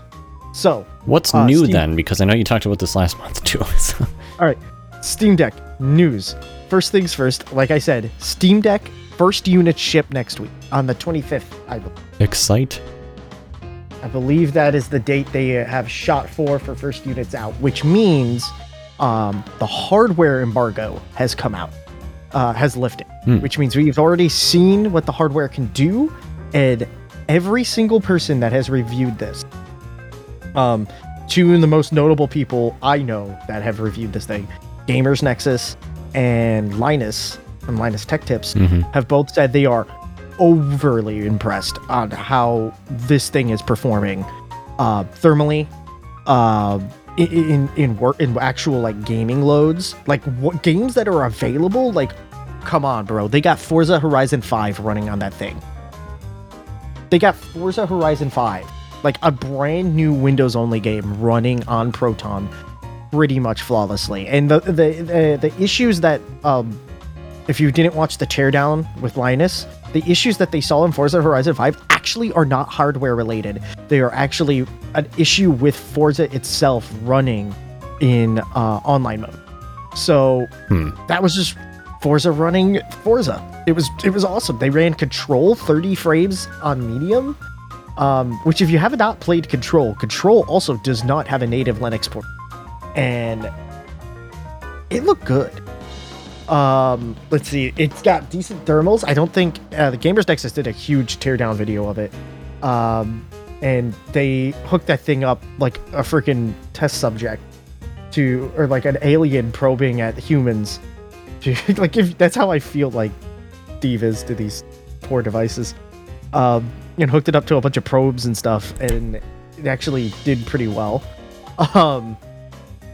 so, What's uh, new Steam- then? Because I know you talked about this last month too. so- all right, Steam Deck news. First things first, like I said, Steam Deck first unit ship next week on the 25th, I believe. Excite. I believe that is the date they have shot for for first units out, which means um, the hardware embargo has come out, uh, has lifted, Hmm. which means we've already seen what the hardware can do, and every single person that has reviewed this, um, two of the most notable people I know that have reviewed this thing, Gamers Nexus and Linus from Linus Tech Tips, hmm have both said they are overly impressed on how this thing is performing uh thermally. Uh in in work in actual like gaming loads like what games that are available like come on bro. They got Forza Horizon 5 running on that thing. They got Forza Horizon 5 like a brand new Windows only game running on Proton pretty much flawlessly. And the the the, the issues that um if you didn't watch the teardown with Linus, the issues that they saw in Forza Horizon 5 actually are not hardware related. They are actually an issue with Forza itself running in uh, online mode. So Hmm. that was just Forza running Forza. It was it was awesome. They ran Control 30 frames on medium, um, which if you have not played Control, Control also does not have a native Linux port, and it looked good. Um, let's see. It's got decent thermals. I don't think uh, the Gamers Nexus did a huge teardown video of it. Um, and they hooked that thing up like a freaking test subject to, or like an alien probing at humans. To, like, if that's how I feel like Steve is to these poor devices. Um, and hooked it up to a bunch of probes and stuff, and it actually did pretty well. Um,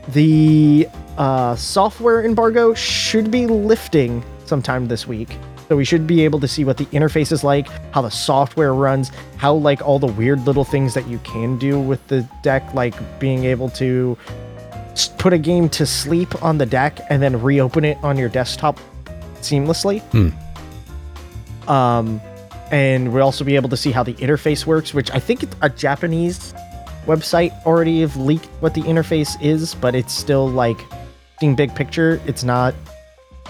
the uh, software embargo should be lifting sometime this week. So we should be able to see what the interface is like, how the software runs, how like all the weird little things that you can do with the deck, like being able to put a game to sleep on the deck and then reopen it on your desktop seamlessly. Um, and we'll also be able to see how the interface works, which I think a Japanese website already have leaked what the interface is, but it's still like Big Picture. It's not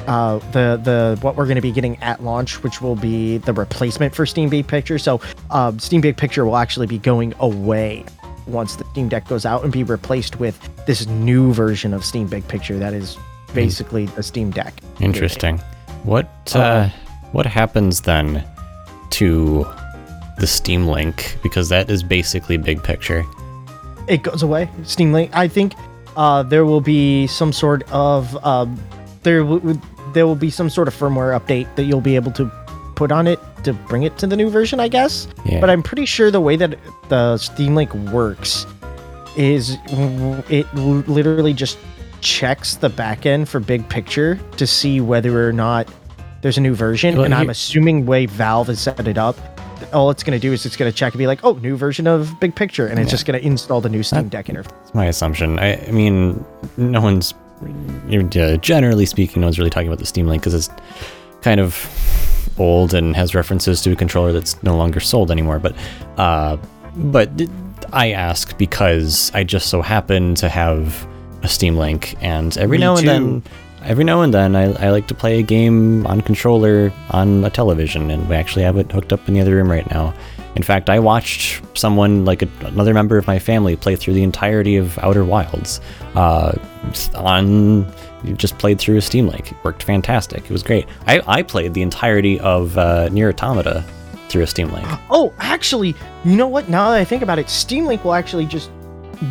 uh, the the what we're going to be getting at launch, which will be the replacement for Steam Big Picture. So um, Steam Big Picture will actually be going away once the Steam Deck goes out and be replaced with this new version of Steam Big Picture that is basically the Steam Deck. Interesting. What uh, Uh, what happens then to the Steam Link? Because that is basically big picture. it goes away. Steam Link. I think uh, there will be some sort of um, there w- there will be some sort of firmware update that you'll be able to put on it to bring it to the new version, I guess. Yeah. But I'm pretty sure the way that the Steam Link works is it literally just checks the backend for big picture to see whether or not there's a new version. Well, and I'm assuming way Valve has set it up. All it's going to do is it's going to check and be like, oh, new version of Big Picture. And it's Yeah. just going to install the new Steam Deck interface. That's my assumption. I, I mean, no one's uh, generally speaking, no one's really talking about the Steam Link because it's kind of old and has references to a controller that's no longer sold anymore. But, uh, but I ask because I just so happen to have a Steam Link, and every Me now and then, every now and then, I, I like to play a game on controller on a television, and we actually have it hooked up in the other room right now. In fact, I watched someone, like a, another member of my family, play through the entirety of Outer Wilds uh, on you just played through a Steam Link. It worked fantastic. It was great. I, I played the entirety of uh, NieR Automata through a Steam Link. Oh, actually, you know what? Now that I think about it, Steam Link will actually just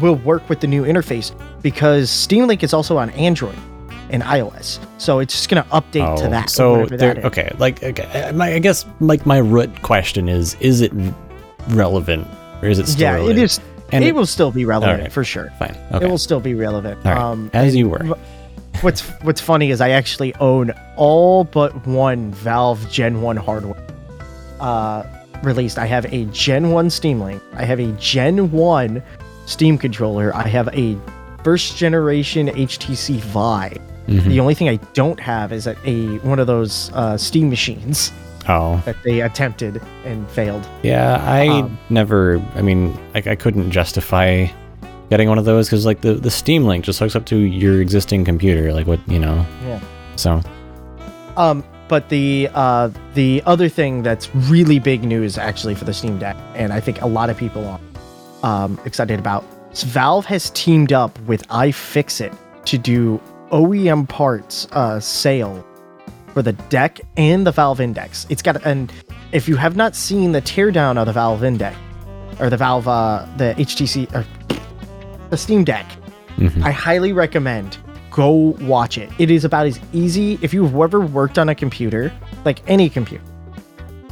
will work with the new interface because Steam Link is also on Android and iOS, so it's just gonna update to that. Oh, So there, that okay, like okay, my, I guess like my root question is: Is it relevant or is it still yeah, relevant? it is. And it, it- will still be relevant Alright. for sure. Fine. okay. It will still be relevant. Right. Um, As you were. What's What's funny is I actually own all but one Valve Gen One hardware uh, released. I have a Gen One Steam Link. I have a Gen One Steam controller. I have a first generation HTC Vive. Mhm. The only thing I don't have is a, a one of those uh, Steam machines Oh, that they attempted and failed. yeah. I Um, never. I mean, like I couldn't justify getting one of those because like the the Steam Link just hooks up to your existing computer. Like what you know. Yeah. So Um, but the uh, the other thing that's really big news actually for the Steam Deck, and I think a lot of people are um, excited about, Valve has teamed up with iFixit to do OEM parts uh, sale for the deck and the Valve Index. It's got and if you have not seen the teardown of the Valve Index or the Valve uh, the HTC or the Steam Deck, mhm. I highly recommend go watch it. It is about as easy if you've ever worked on a computer, like any computer.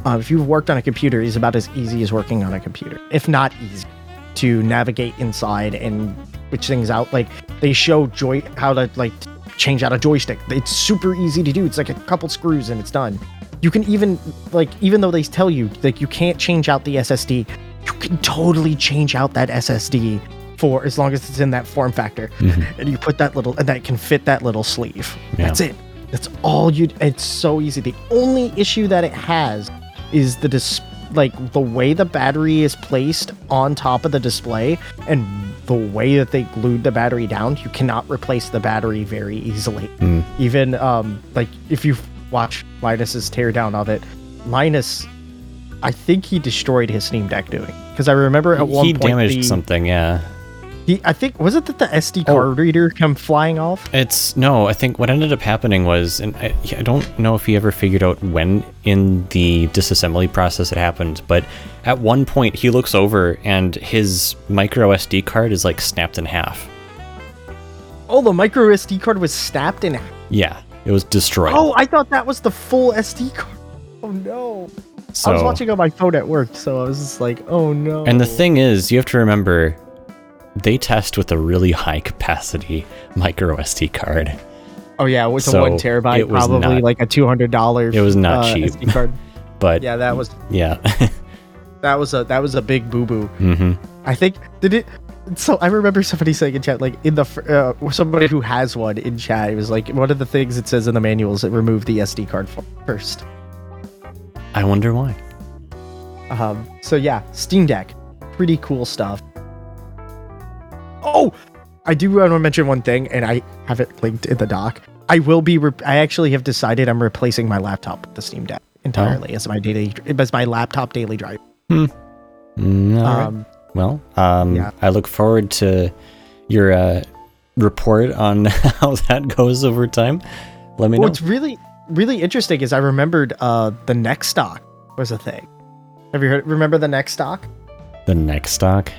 Uh, if you've worked on a computer, it's about as easy as working on a computer, if not easy, to navigate inside and switch things out. Like they show joy how to like change out a joystick. It's super easy to do. It's like a couple screws and it's done. You can even like even though they tell you like you can't change out the SSD, you can totally change out that SSD for as long as it's in that form factor mm-hmm. and you put that little and that can fit that little sleeve Yeah. that's it that's all you it's so easy the only issue that it has is the dis like the way the battery is placed on top of the display and the way that they glued the battery down you cannot replace the battery very easily Mm. even um like if you watch linus's teardown of it linus i think he destroyed his steam deck doing because i remember at one he point damaged the- something. Yeah. He, I think was it that the SD Oh. card reader come flying off? It's no. I think what ended up happening was, and I, I don't know if he ever figured out when in the disassembly process it happened, but at one point he looks over and his micro SD card is like snapped in half. Oh, the micro SD card was snapped in. Half? Yeah, it was destroyed. Oh, I thought that was the full SD card. Oh no! so, I was watching on my phone at work, so I was just like, oh no. and the thing is, you have to remember, they test with a really high capacity micro SD card. oh yeah, with so a one terabyte, it probably not- like a two hundred dollar. It was not uh, cheap. SD card. But Yeah, that was yeah, that was a that was a big boo boo. hmm I think did it. So I remember somebody saying in chat, like in the uh, somebody who has one in chat, it was like one of the things it says in the manuals that remove the SD card first. I wonder why. Um, so yeah, Steam Deck, pretty cool stuff. Oh, I do want to mention one thing, and I have it linked in the doc. I will be. Re- I actually have decided I'm replacing my laptop with the Steam Deck entirely as my daily as my laptop daily drive. Mm, all right. Um, Well, um, Yeah. I look forward to your uh, report on how that goes over time. Let me know. what's really really interesting is I remembered uh, the next stock was a thing. Have you heard? Remember the NexDock? The NexDock.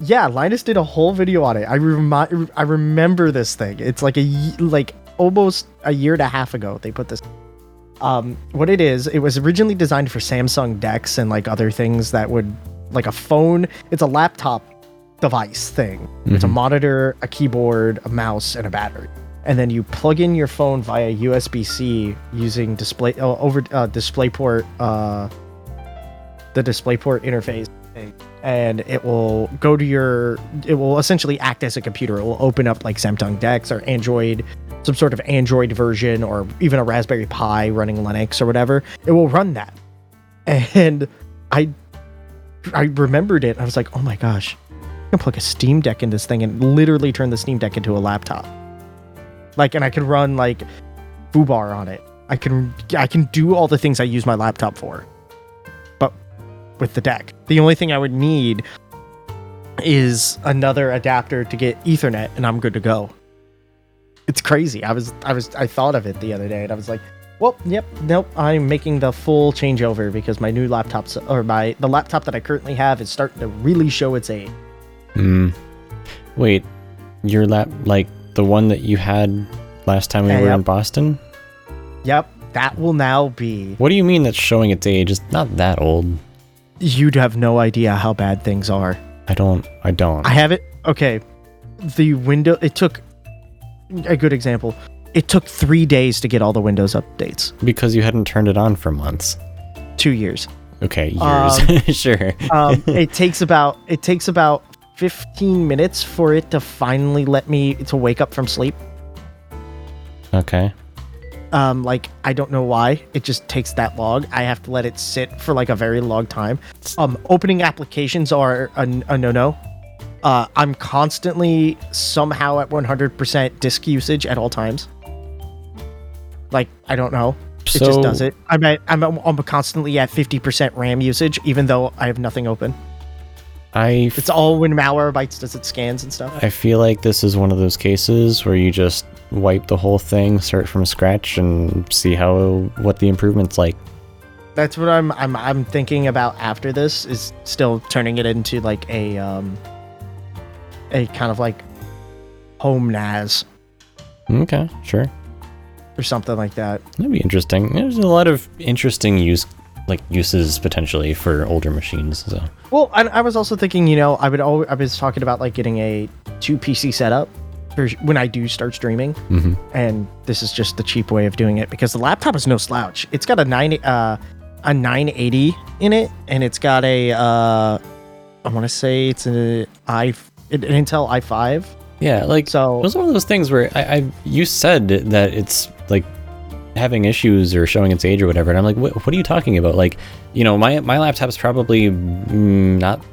Yeah, Linus did a whole video on it. I remi- I remember this thing. It's like a like almost a year and a half ago they put this. Um, what it is, it was originally designed for Samsung DeX and like other things that would like a phone. It's a laptop device thing. It's a Mhm. monitor, a keyboard, a mouse, and a battery. And then you plug in your phone via USB-C using display uh, over uh, DisplayPort, uh, the DisplayPort interface thing, and it will go to your. It will essentially act as a computer. It will open up like Samsung DeX or Android, some sort of Android version, or even a Raspberry Pi running Linux or whatever. It will run that, and I, I remembered it. I was like, oh my gosh, I can plug a Steam Deck in this thing and literally turn the Steam Deck into a laptop. Like, and I can run like Fubar on it. I can I can do all the things I use my laptop for, with the deck. The only thing I would need is another adapter to get Ethernet, and I'm good to go. It's crazy. I was I was I thought of it the other day, and I was like, well, yep, nope. I'm making the full changeover because my new laptops or my the laptop that I currently have is starting to really show its age. Hmm. Wait, your lap like the one that you had last time we Yeah, were yep. in Boston? Yep, that will now be. What do you mean that's showing its age? It's not that old. You'd have no idea how bad things are. I don't. I don't. I have it. Okay, the window. It took a good example. It took three days to get all the Windows updates. because you hadn't turned it on for months. Two years. Okay, years. Um, sure. Um, it takes about it takes about 15 minutes for it to finally let me to wake up from sleep. Okay. Um, like I don't know why it just takes that long. I have to let it sit for like a very long time. Um, opening applications are a, a no-no. Uh, I'm constantly somehow at 100% disk usage at all times. Like I don't know. It So just does it. I'm at, I'm I'm constantly at 50% RAM usage, even though I have nothing open. I It's all when Malwarebytes does it scans and stuff. I feel like this is one of those cases where you just wipe the whole thing, start from scratch, and see how what the improvements like. That's what I'm I'm I'm thinking about after this is still turning it into like a um a kind of like home NAS Okay, sure. or something like that. That'd be interesting. There's a lot of interesting use like uses potentially for older machines. So Well, I, I was also thinking, you know, I would always I was talking about like getting a two PC setup when I do start streaming, hmm and this is just the cheap way of doing it because the laptop is no slouch. It's got a nine uh a 980 in it, and it's got a uh I want to say it's an i an Intel i5. yeah, like So it was one of those things where I, I you said that it's like having issues or showing its age or whatever, and I'm like, what, what are you talking about? Like, you know, my my laptop's probably mm, not.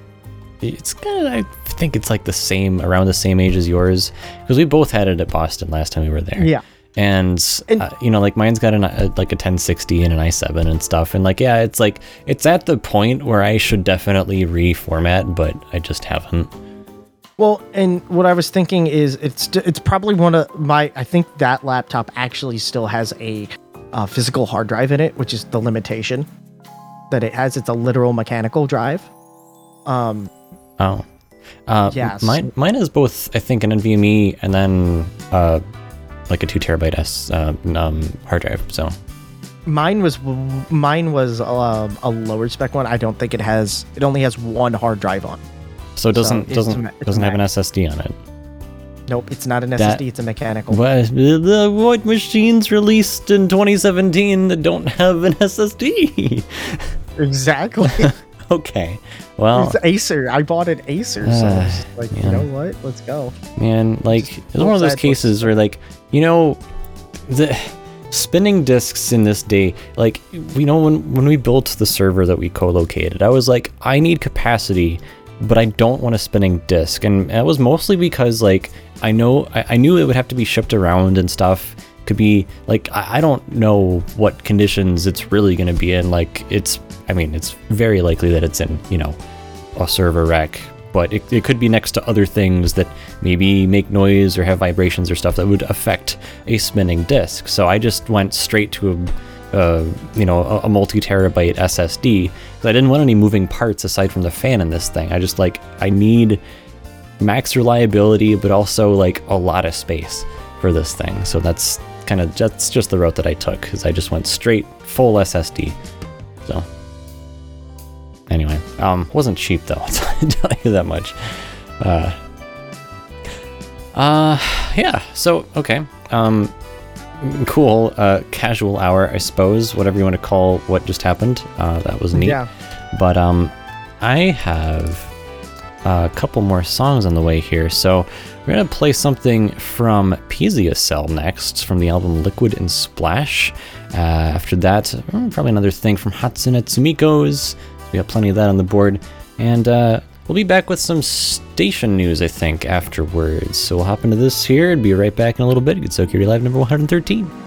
It's kind of I think it's like the same around the same age as yours because we both had it at Boston last time we were there. yeah. and, And- uh, you know like mine's got an, a, like a 1060 and an i7 and stuff and like yeah it's like it's at the point where i should definitely reformat but i just haven't Well, and what I was thinking is it's it's probably one of my I think that laptop actually still has a uh, physical hard drive in it, which is the limitation that it has. It's a literal mechanical drive. Um, oh uh Yes. mine mine is both i think an nvme and then uh like a two terabyte s uh, um hard drive so mine was mine was um, a lower spec one. I don't think it has. It only has one hard drive on. so it doesn't it's doesn't a doesn't have an ssd on it Nope, it's not an That- SSD. It's a mechanical. what the what machines released in 2017 that don't have an ssd Exactly. okay well it's Acer. I bought an Acer, so Uh, it's like yeah. you know what? Let's go. Man, like it's one of those cases where, like, you know, the spinning discs in this day, like, we know when when we built the server that we co-located, I was like, I need capacity, but I don't want a spinning disc, and that was mostly because, like, I know I, I knew it would have to be shipped around and stuff. Could be like I, don't know what conditions it's really going to be in. Like, it's I mean, it's very likely that it's in you know a server rack, but it, it could be next to other things that maybe make noise or have vibrations or stuff that would affect a spinning disk. So I just went straight to a, uh, you know, a, a multi terabyte SSD because I didn't want any moving parts aside from the fan in this thing. I just like I need max reliability, but also like a lot of space for this thing. So that's kind of that's just the route that I took because I just went straight full SSD. So anyway, um, wasn't cheap though. I'll tell you that much. Uh, uh, yeah. So okay, um, cool. Uh, casual hour, I suppose. Whatever you want to call what just happened. Uh, that was neat. Yeah. But um, I have a couple more songs on the way here, so we're gonna play something from Pizuya's Cell next, from the album Liquid and Splash. Uh, after that, mm, probably another thing from Hatsunetsumiko's. We got plenty of that on the board, and uh, We'll be back with some station news, I think, afterwards. So we'll hop into this here and be right back in a little bit. Gensokyo Live number 113.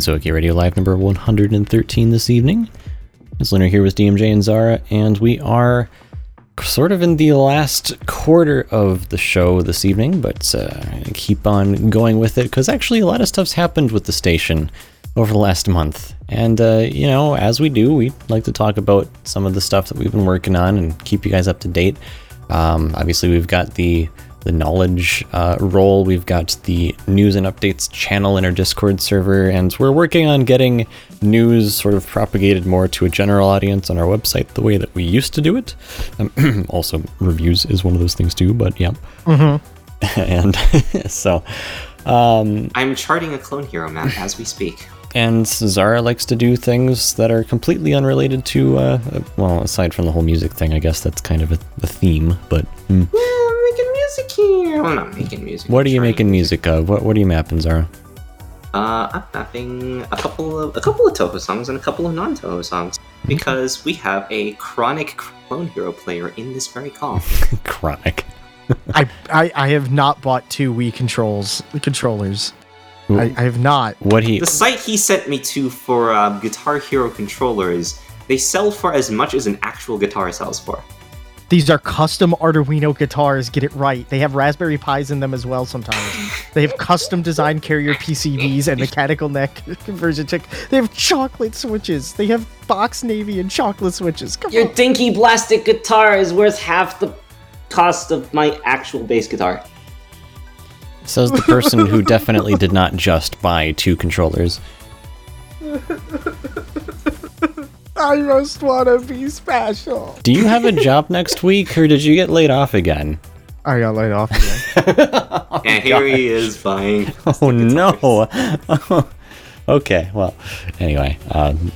Gensokyo Radio Live number 113 this evening. It's Leonard here with DMJ and Zara, and we are sort of in the last quarter of the show this evening, but uh, keep on going with it because actually a lot of stuff's happened with the station over the last month. And, uh, you know, as we do, we like to talk about some of the stuff that we've been working on and keep you guys up to date. Um, obviously, we've got the the knowledge uh, role. We've got the news and updates channel in our Discord server, and we're working on getting news sort of propagated more to a general audience on our website the way that we used to do it. Um, also, reviews is one of those things too, but yeah. and so, um, I'm charting a clone hero map as we speak. and Zara likes to do things that are completely unrelated to, uh, well, aside from the whole music thing, I guess that's kind of a, a theme, but. mm. Yeah, I'm making music here. I'm not making music. What I'm are you charting making music of? What What are you mapping, Zara? Uh, I'm mapping a couple of a couple of Touhou songs and a couple of non-Touhou songs because we have a chronic clone hero player in this very call. Chronic. I, I I have not bought two Wii controls controllers. I, I have not. What he? the site he sent me to for um, Guitar Hero controllers, they sell for as much as an actual guitar sells for. These are custom Arduino guitars. Get it right. They have Raspberry Pis in them as well. Sometimes they have custom designed carrier PCBs and mechanical neck conversion chick. They have chocolate switches. They have box navy and chocolate switches. Come on. Your on. dinky plastic guitar is worth half the cost of my actual bass guitar. Says the person who definitely did not just buy two controllers. I just want to be special. Do you have a job next week, or did you get laid off again? I got laid off again. and here he is buying. Oh no. okay. Well. Anyway. Um,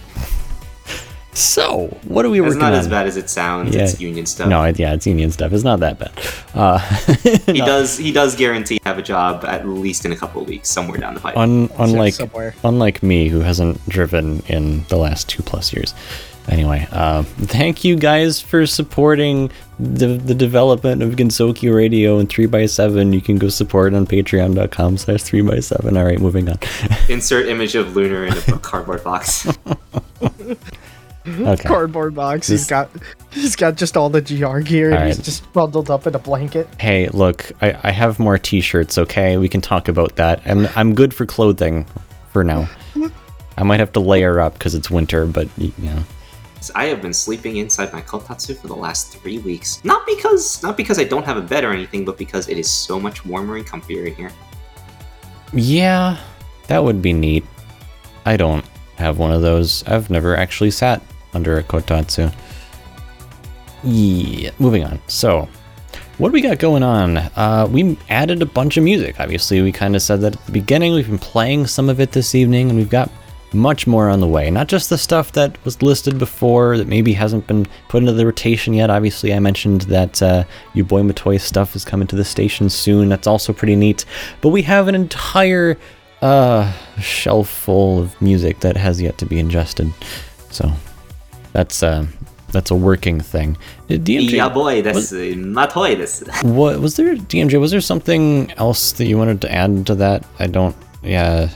so, what are we It's working not as bad as it sounds. Yeah. It's union stuff. No, it, yeah, it's union stuff. It's not that bad. Uh, he does. He does guarantee have a job at least in a couple of weeks, somewhere down the pipe. Un, unlike somewhere. unlike me, who hasn't driven in the last two plus years. Anyway, uh, thank you guys for supporting the, the development of Gensokyo Radio and 3x7. You can go support on patreon.com slash 3x7. All right, moving on. Insert image of Lunar in a cardboard box. Okay. Cardboard box. He's got he's got just all the GR gear and he's just bundled up in a blanket. Hey, look, I, I have more t-shirts, okay? We can talk about that. I'm, I'm good for clothing for now. I might have to layer up because it's winter, but, y- you know. I have been sleeping inside my kotatsu for the last three weeks. Not because not because I don't have a bed or anything, but because it is so much warmer and comfier in here. Yeah, that would be neat. I don't have one of those. I've never actually sat under a kotatsu. Yeah, moving on. So, what do we got going on? Uh, we added a bunch of music. Obviously, we kind of said that at the beginning. We've been playing some of it this evening, and we've got much more on the way. Not just the stuff that was listed before that maybe hasn't been put into the rotation yet. Obviously, I mentioned that uh, boy Matoy stuff is coming to the station soon. That's also pretty neat. But we have an entire uh, shelf full of music that has yet to be ingested. So that's uh, that's a working thing. DMJ, Yeah, boy, that's uh, matoi. This what was there DMJ? Was there something else that you wanted to add to that? I don't. Yeah,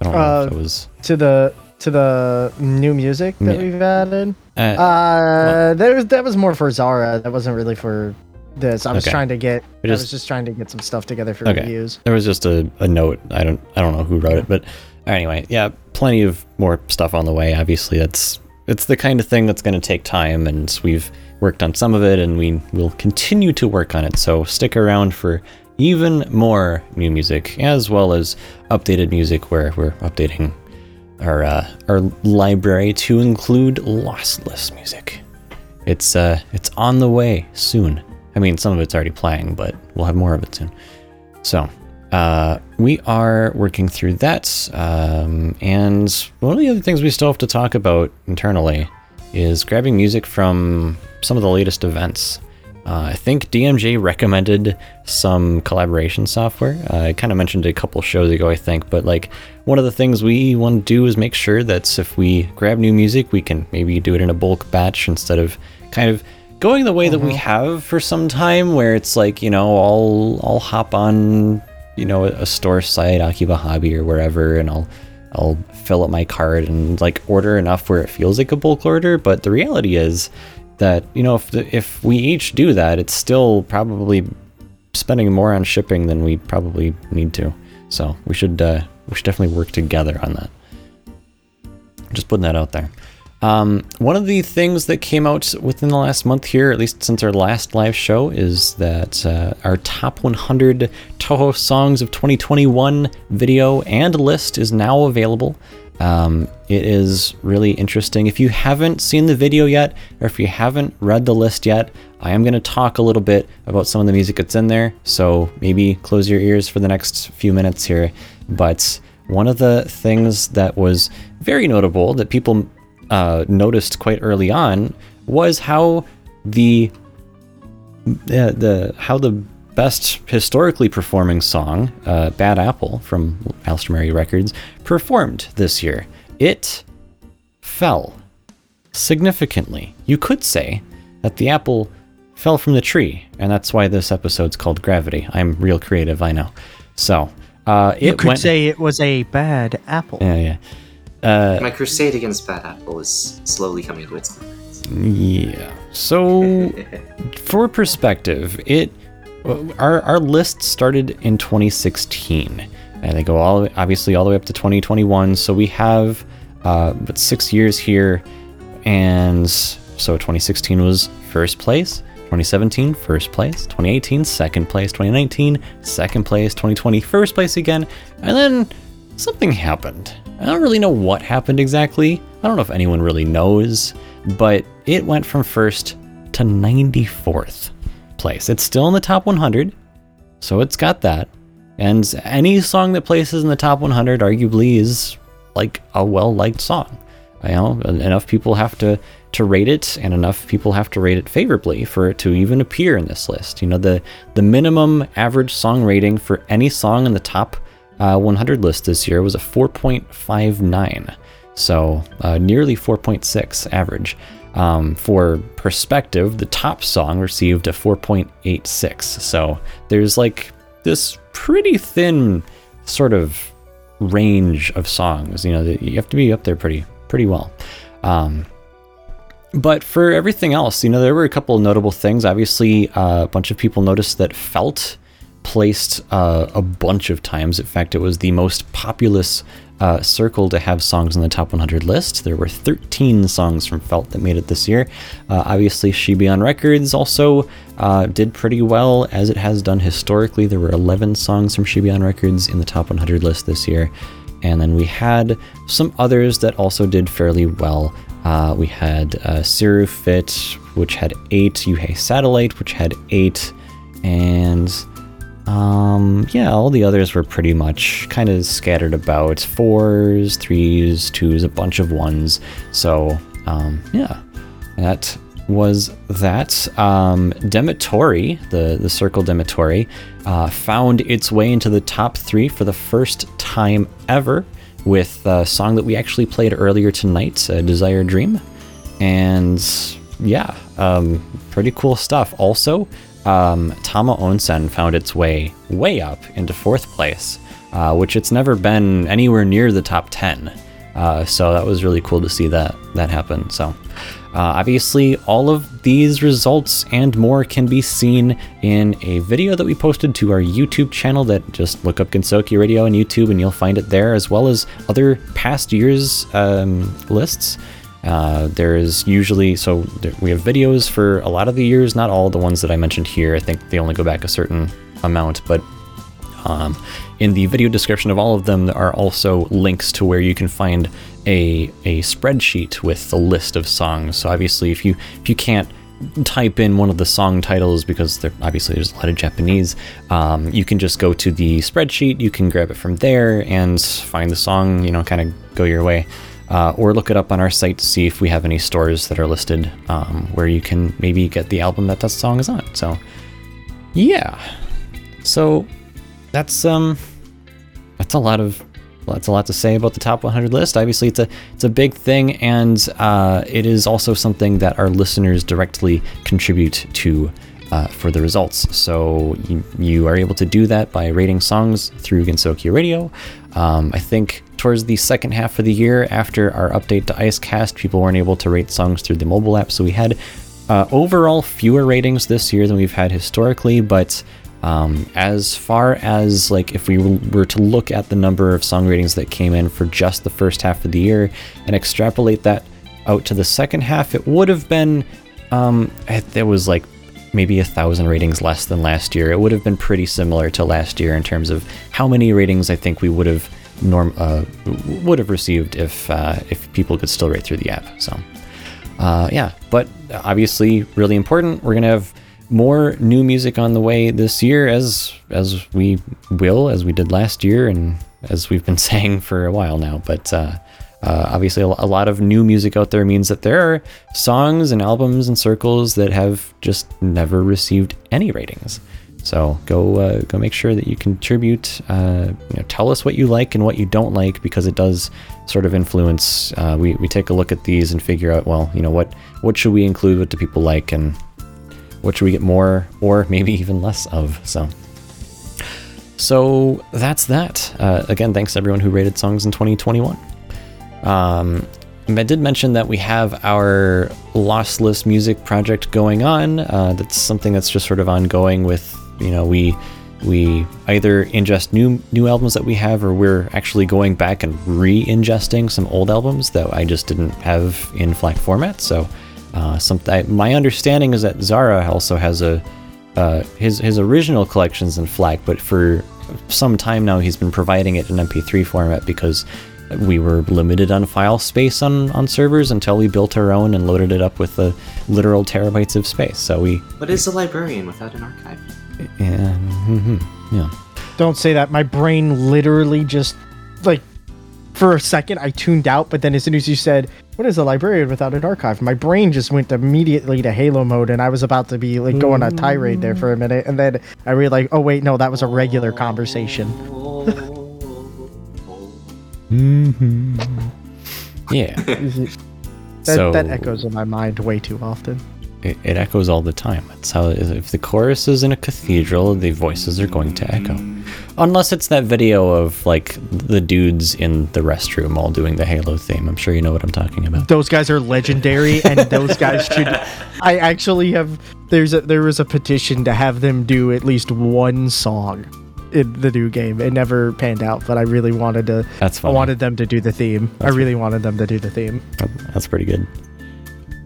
I don't know Uh, if it was. To the to the new music that Yeah. we've added. Uh, Uh, that was that was more for Zara. That wasn't really for this. I was Okay. trying to get. I I just- was just trying to get some stuff together for Okay. reviews. there was just a, a note. I don't I don't know who wrote it, but anyway, yeah, plenty of more stuff on the way. Obviously, that's it's the kind of thing that's going to take time, and we've worked on some of it, and we will continue to work on it. So stick around for even more new music, as well as updated music, where we're updating our uh, our library to include lossless music. It's uh it's on the way soon. I mean, some of it's already playing, but we'll have more of it soon. So, uh, we are working through that. Um, and one of the other things we still have to talk about internally is grabbing music from some of the latest events. Uh, I think DMJ recommended some collaboration software. Uh, I kind of mentioned it a couple shows ago, I think, but like one of the things we want to do is make sure that if we grab new music, we can maybe do it in a bulk batch instead of kind of going the way that we have for some time, where it's like you know I'll I'll hop on you know a store site, Akiba Hobby or wherever, and I'll I'll fill up my cart and like order enough where it feels like a bulk order. But the reality is that you know if the, if we each do that, it's still probably spending more on shipping than we probably need to. So we should uh, we should definitely work together on that. Just putting that out there. Um, one of the things that came out within the last month here, at least since our last live show, is that uh, our top 100 Touhou songs of 2021 video and list is now available. Um, it is really interesting. If you haven't seen the video yet, or if you haven't read the list yet, I am going to talk a little bit about some of the music that's in there. So maybe close your ears for the next few minutes here. But one of the things that was very notable that people uh, noticed quite early on was how the the, the how the best historically performing song, uh, "Bad Apple" from Alstroemeria Records, performed this year. It fell significantly. You could say that the apple fell from the tree, and that's why this episode's called Gravity. I'm real creative, I know. So uh, it You could went. say it was a bad apple. yeah, yeah. Uh, My crusade against Bad Apple is slowly coming to its end. Yeah. So, for perspective, it our our list started in 2016, and they go all obviously all the way up to 2021. So we have uh, but six years here, and so 2016 was first place. 2017 first place 2018 second place 2019 second place 2020 first place again and then something happened i don't really know what happened exactly i don't know if anyone really knows but it went from first to 94th place. It's still in the top 100, so it's got that. And any song that places in the top 100 arguably is like a well-liked song. You know, enough people have to to rate it, and enough people have to rate it favorably for it to even appear in this list. You know, the the minimum average song rating for any song in the top uh, 100 list this year was a 4.59, so uh, nearly 4.6 average. Um, for perspective, the top song received a 4.86. So there's like this pretty thin sort of range of songs. You know, you have to be up there pretty pretty well. Um, but for everything else, you know, there were a couple notable things. Obviously, uh, a bunch of people noticed that Felt placed uh, a bunch of times. In fact, it was the most populous uh, circle to have songs on the top 100 list. There were 13 songs from Felt that made it this year. Uh, obviously, Shibayan Records also uh, did pretty well, as it has done historically. There were 11 songs from Shibayan Records in the top 100 list this year. And then we had some others that also did fairly well. Uh, we had uh, Syrufit, which had eight, Yuhei Satellite, which had eight, and um, yeah, all the others were pretty much kind of scattered about fours, threes, twos, a bunch of ones. So, um, yeah, that was that. Um, Demetori, the, the Circle Demetori, uh, found its way into the top three for the first time ever with a song that we actually played earlier tonight, uh, Desire Dream. And yeah, um, pretty cool stuff. Also, um, Tama Onsen found its way way up into fourth place, uh, which it's never been anywhere near the top 10. Uh, so that was really cool to see that that happen. So. Uh, obviously, all of these results and more can be seen in a video that we posted to our YouTube channel. That just look up Gensokyo Radio on YouTube and you'll find it there, as well as other past years' um, lists. Uh, there's usually so there, we have videos for a lot of the years, not all the ones that I mentioned here. I think they only go back a certain amount, but um, in the video description of all of them, there are also links to where you can find a a spreadsheet with the list of songs. So obviously, if you if you can't type in one of the song titles because there obviously there's a lot of Japanese, um, you can just go to the spreadsheet. You can grab it from there and find the song. You know, kind of go your way. Uh, or look it up on our site to see if we have any stores that are listed um, where you can maybe get the album that that song is on. So, yeah. So that's um that's a lot of that's a lot to say about the top 100 list. Obviously, it's a it's a big thing, and uh, it is also something that our listeners directly contribute to uh, for the results. So you, you are able to do that by rating songs through Gensokyo Radio. Um, I think towards the second half of the year, after our update to Icecast, people weren't able to rate songs through the mobile app, so we had uh, overall fewer ratings this year than we've had historically, but um, as far as like if we were to look at the number of song ratings that came in for just the first half of the year and extrapolate that out to the second half, it would have been um, it, was like maybe a thousand ratings less than last year. It would have been pretty similar to last year in terms of how many ratings I think we would have norm uh, would have received if uh, if people could still rate through the app. So uh, yeah, but obviously really important. We're gonna have more new music on the way this year, as as we will, as we did last year, and as we've been saying for a while now. But uh, uh, obviously, a a lot of new music out there means that there are songs and albums and circles that have just never received any ratings. So go uh, go make sure that you contribute. Uh, you know, tell us what you like and what you don't like because it does sort of influence. Uh, we we take a look at these and figure out well, you know what what should we include, what do people like, and what should we get more or maybe even less of. So. So that's that. Uh, again, thanks everyone who rated songs in 2021. Um, I did mention that we have our lossless music project going on. Uh, that's something that's just sort of ongoing. With you know, we we either ingest new new albums that we have, or we're actually going back and re-ingesting some old albums that I just didn't have in FLAC format. So, uh, some, I, my understanding is that Zara also has a uh, his his original collections in FLAC, but for some time now he's been providing it in MP3 format because we were limited on file space on, on servers until we built our own and loaded it up with the literal terabytes of space. So we, What is a librarian without an archive? Yeah, mhm, yeah. Don't say that. My brain literally just like for a second I tuned out, but then as soon as you said, "What is a librarian without an archive?" my brain just went immediately to Halo mode, and I was about to be like go on a tirade there for a minute, and then I realized, oh wait, no, that was a regular conversation. mm-hmm. Yeah. That, so that echoes in my mind way too often. It, it echoes all the time. It's how if the chorus is in a cathedral, the voices are going to echo. Unless it's that video of like the dudes in the restroom all doing the Halo theme. I'm sure you know what I'm talking about. Those guys are legendary, and those guys should. I actually have. There's a there was a petition to have them do at least one song in the new game. It never panned out, but I really wanted to. That's I funny. wanted them to do the theme. I really wanted them to do the theme. That's pretty good.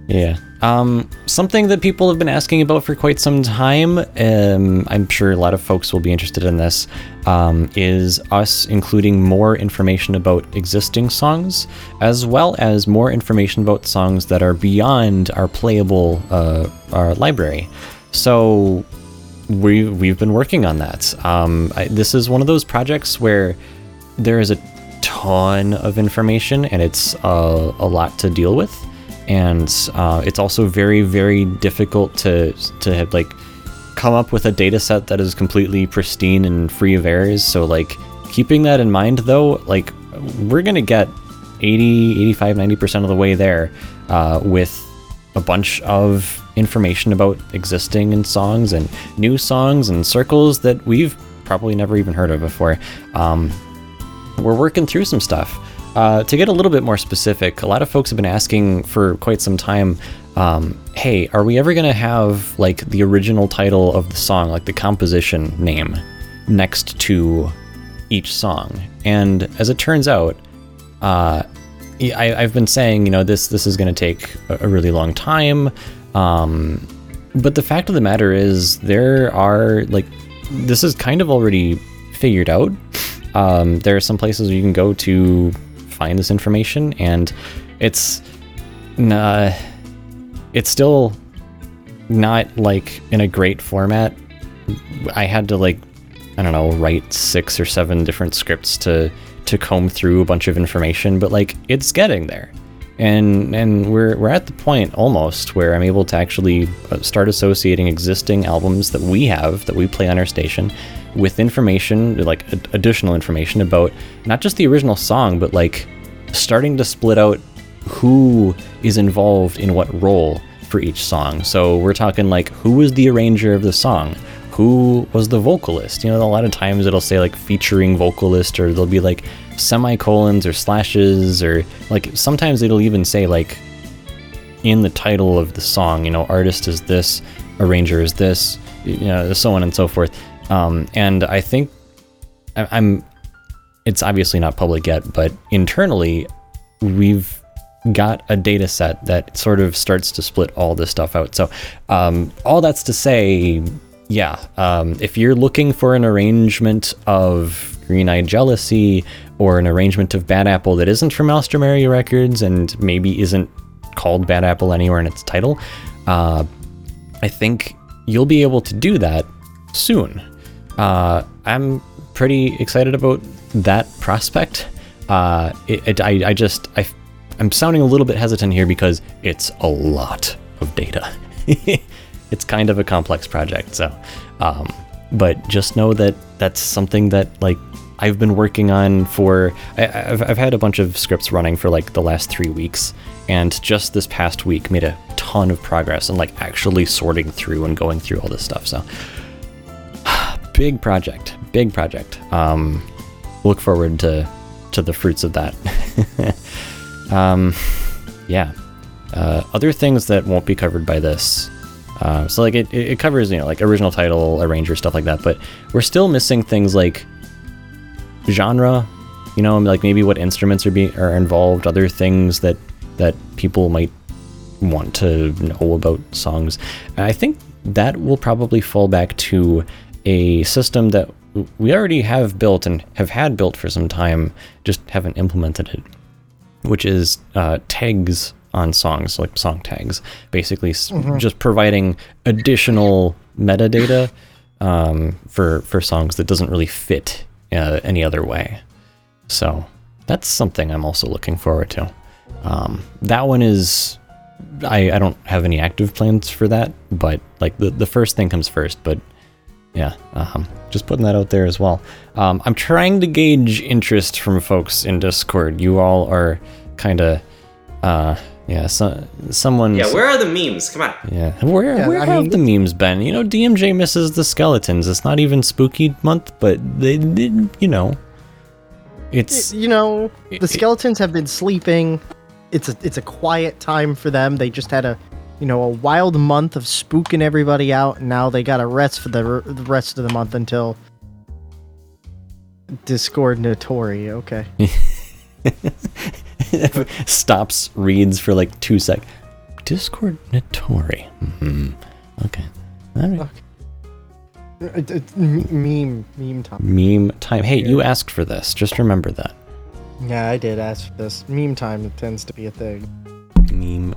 Yeah. Um, something that people have been asking about for quite some time, um, I'm sure a lot of folks will be interested in this, um, is us including more information about existing songs, as well as more information about songs that are beyond our playable uh, our library. So we we've been working on that. Um, I, this is one of those projects where there is a ton of information and it's uh, a lot to deal with, and uh, it's also very very difficult to to have, like come up with a data set that is completely pristine and free of errors. So like keeping that in mind though, like we're gonna get 80, 85, 90% of the way there uh, with a bunch of information about existing and songs and new songs and circles that we've probably never even heard of before. Um, we're working through some stuff. Uh, to get a little bit more specific, a lot of folks have been asking for quite some time. Um, hey, are we ever gonna have like the original title of the song, like the composition name, next to each song? And as it turns out, uh, I, I've been saying, you know, this this is going to take a, a really long time. Um, but the fact of the matter is, there are like, this is kind of already figured out. Um, there are some places you can go to find this information, and it's, nah, it's still not like in a great format. I had to like I don't know, write six or seven different scripts to to comb through a bunch of information, but like it's getting there. And and we're we're at the point almost where I'm able to actually uh, start associating existing albums that we have that we play on our station with information like ad- additional information about not just the original song but like starting to split out who is involved in what role for each song. So we're talking like who was the arranger of the song? Who was the vocalist? You know, a lot of times it'll say like featuring vocalist or there'll be like semicolons or slashes or like sometimes it'll even say like in the title of the song, you know, artist is this, arranger is this, you know, so on and so forth. Um, and I think I- I'm, it's obviously not public yet, but internally, we've got a data set that sort of starts to split all this stuff out. So, um, all that's to say, yeah, um, if you're looking for an arrangement of Green Eyed Jealousy or an arrangement of Bad Apple that isn't from Alstroemeria Records and maybe isn't called Bad Apple anywhere in its title, uh, I think you'll be able to do that soon. Uh, I'm pretty excited about that prospect. Uh, it, it, I, I just, I, I'm sounding a little bit hesitant here because it's a lot of data. it's kind of a complex project, so, um, but just know that that's something that like I've been working on for. I, I've, I've had a bunch of scripts running for like the last three weeks, and just this past week made a ton of progress and like actually sorting through and going through all this stuff. So big project, big project. Um, look forward to to the fruits of that. um, yeah. Uh, other things that won't be covered by this. Uh, so like it, it covers you know like original title, arranger stuff like that, but we're still missing things like genre. You know, like maybe what instruments are being are involved, other things that that people might want to know about songs. I think that will probably fall back to a system that we already have built and have had built for some time, just haven't implemented it, which is uh, tags on songs, like song tags, basically s- just providing additional metadata um, for for songs that doesn't really fit uh, any other way. So that's something I'm also looking forward to. Um, that one is I, I don't have any active plans for that, but like the, the first thing comes first. But yeah, um, just putting that out there as well. Um, I'm trying to gauge interest from folks in Discord. You all are kind of, uh, yeah, so, someone. Yeah, where are the memes? Come on. Yeah, where Yeah, where I have mean, the memes been? You know, DMJ misses the skeletons. It's not even spooky month, but they, they you know, it's you know, the skeletons have been sleeping. It's a it's a quiet time for them. They just had a, you know, a wild month of spooking everybody out, and now they got to rest for the, r- the rest of the month until Discord Notori. Okay. stops, reads for like two sec. Discord Notori. hmm Okay. All right. It- it's m- meme meme time. Meme time. Hey, you asked for this. Just remember that. Yeah, I did ask for this. Meme time tends to be a thing. Meme.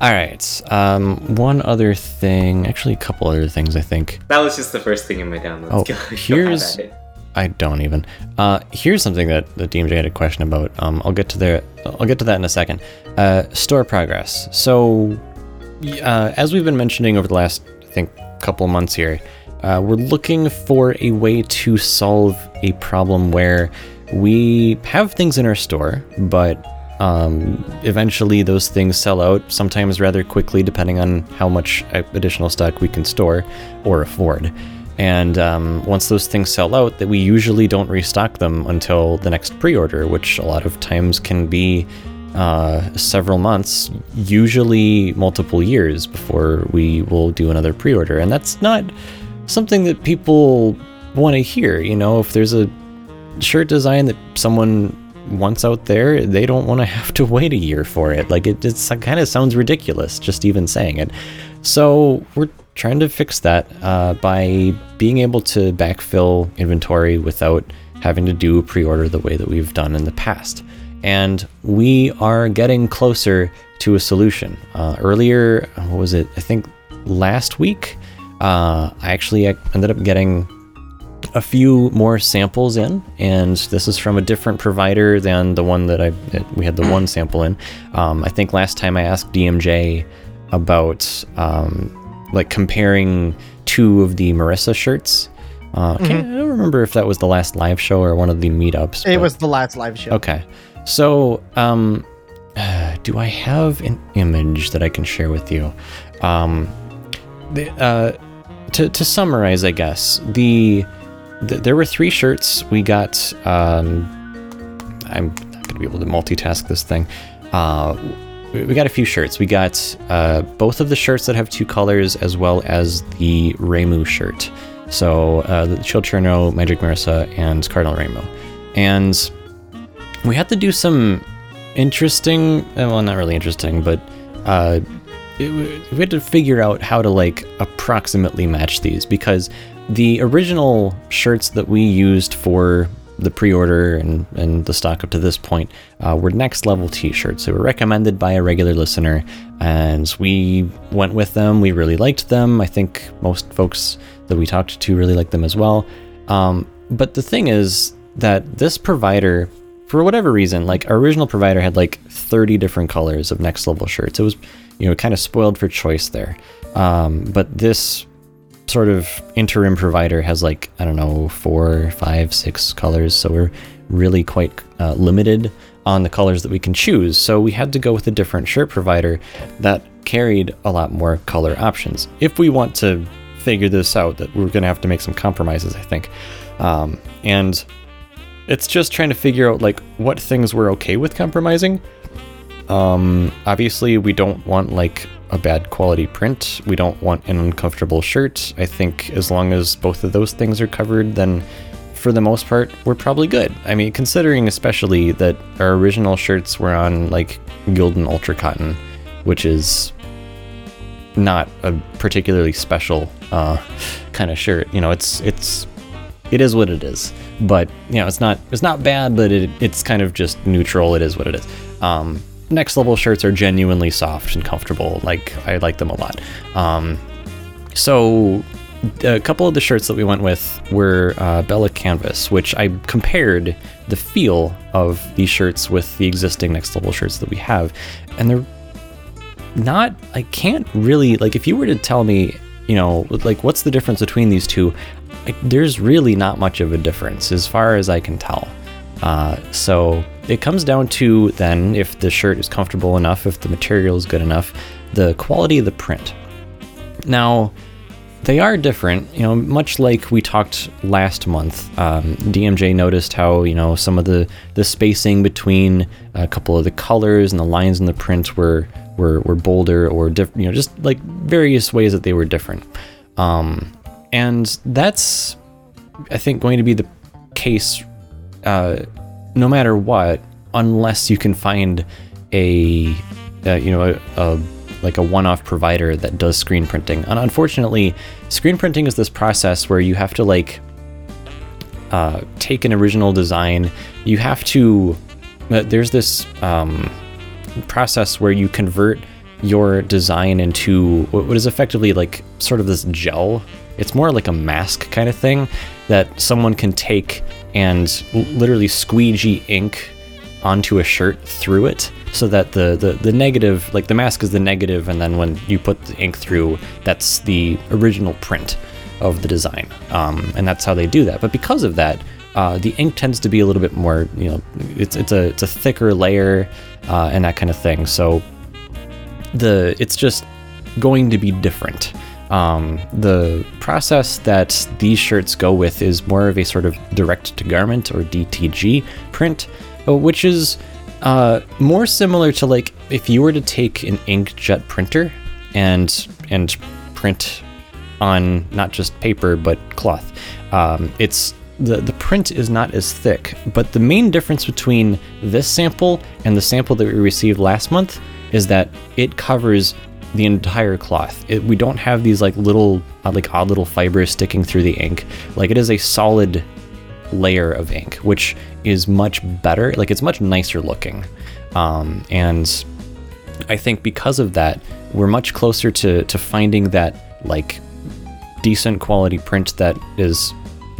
All right. Um, one other thing. Actually, a couple other things. I think. That was just the first thing in my downloads. Oh, Go- go here's- it. I don't even. Uh, here's something that the DMJ had a question about. Um, I'll get to there. I'll get to that in a second. Uh, store progress. So, uh, as we've been mentioning over the last, I think, couple months here, uh, we're looking for a way to solve a problem where we have things in our store, but um, eventually those things sell out, sometimes rather quickly, depending on how much additional stock we can store or afford. And um, once those things sell out, that we usually don't restock them until the next pre-order, which a lot of times can be uh, several months, usually multiple years before we will do another pre-order, and that's not something that people want to hear. You know, if there's a shirt design that someone wants out there, they don't want to have to wait a year for it. Like it, it's kind of sounds ridiculous just even saying it. So we're trying to fix that uh, by being able to backfill inventory without having to do a pre-order the way that we've done in the past. And we are getting closer to a solution. Uh, earlier, what was it? I think last week, uh, I actually ended up getting a few more samples in, and this is from a different provider than the one that I we had the one sample in. Um, I think last time I asked DMJ about um, like comparing two of the Marisa shirts. Uh, can't- I don't remember if that was the last live show or one of the meetups. It but- was the last live show. Okay. So, um, do I have an image that I can share with you? Um, the, uh, to, to summarize, I guess, the, the there were three shirts. We got, um, I'm not going to be able to multitask this thing. Uh, we got a few shirts. We got uh, both of the shirts that have two colors, as well as the Reimu shirt. So uh, the Chilcherno, Magic Marisa, and Cardinal Reimu. And we had to do some interesting uh, well not really interesting but uh it, we had to figure out how to like approximately match these because the original shirts that we used for the pre-order and, and the stock up to this point uh, were next level t-shirts they were recommended by a regular listener and we went with them we really liked them i think most folks that we talked to really liked them as well um, but the thing is that this provider for whatever reason, like our original provider had like 30 different colors of next level shirts. It was, you know, kind of spoiled for choice there. Um, but this sort of interim provider has like, I don't know, four, five, six colors. So we're really quite uh, limited on the colors that we can choose. So we had to go with a different shirt provider that carried a lot more color options. If we want to figure this out, that we're going to have to make some compromises, I think. Um, and it's just trying to figure out like what things we're okay with compromising. Um, obviously, we don't want like a bad quality print. We don't want an uncomfortable shirt. I think as long as both of those things are covered, then for the most part, we're probably good. I mean, considering especially that our original shirts were on like Gildan Ultra Cotton, which is not a particularly special uh, kind of shirt. You know, it's it's it is what it is. But you know, it's not it's not bad, but it, it's kind of just neutral. It is what it is. Um, next level shirts are genuinely soft and comfortable. Like I like them a lot. Um, so a couple of the shirts that we went with were uh, Bella Canvas, which I compared the feel of these shirts with the existing next level shirts that we have, and they're not i can't really like if you were to tell me you know like what's the difference between these two there's really not much of a difference as far as i can tell uh, so it comes down to then if the shirt is comfortable enough if the material is good enough the quality of the print. Now they are different you know much like we talked last month um, dmj noticed how you know some of the the spacing between a couple of the colors and the lines in the print were were, were bolder or diff- you know just like various ways that they were different. Um, and that's i think going to be the case uh, no matter what unless you can find a you know a, a like a one-off provider that does screen printing. And unfortunately screen printing is this process where you have to like uh, take an original design. You have to uh, there's this um, process where you convert your design into what is effectively like sort of this gel. It's more like a mask kind of thing that someone can take and literally squeegee ink onto a shirt through it so that the, the the negative like the mask is the negative and then when you put the ink through that's the original print of the design. Um, and that's how they do that. But because of that uh, the ink tends to be a little bit more you know it's it's a it's a thicker layer uh, and that kind of thing. So the it's just going to be different Um, the process that these shirts go with is more of a sort of direct to garment or DTG print, uh, which is uh, more similar to like if you were to take an inkjet printer and and print on not just paper but cloth. Um, it's the the print is not as thick, but the main difference between this sample and the sample that we received last month is that it covers the entire cloth. It, we don't have these like little uh, like odd little fibers sticking through the ink. Like it is a solid layer of ink, which is much better. Like it's much nicer looking, um, and I think because of that, we're much closer to to finding that like decent quality print that is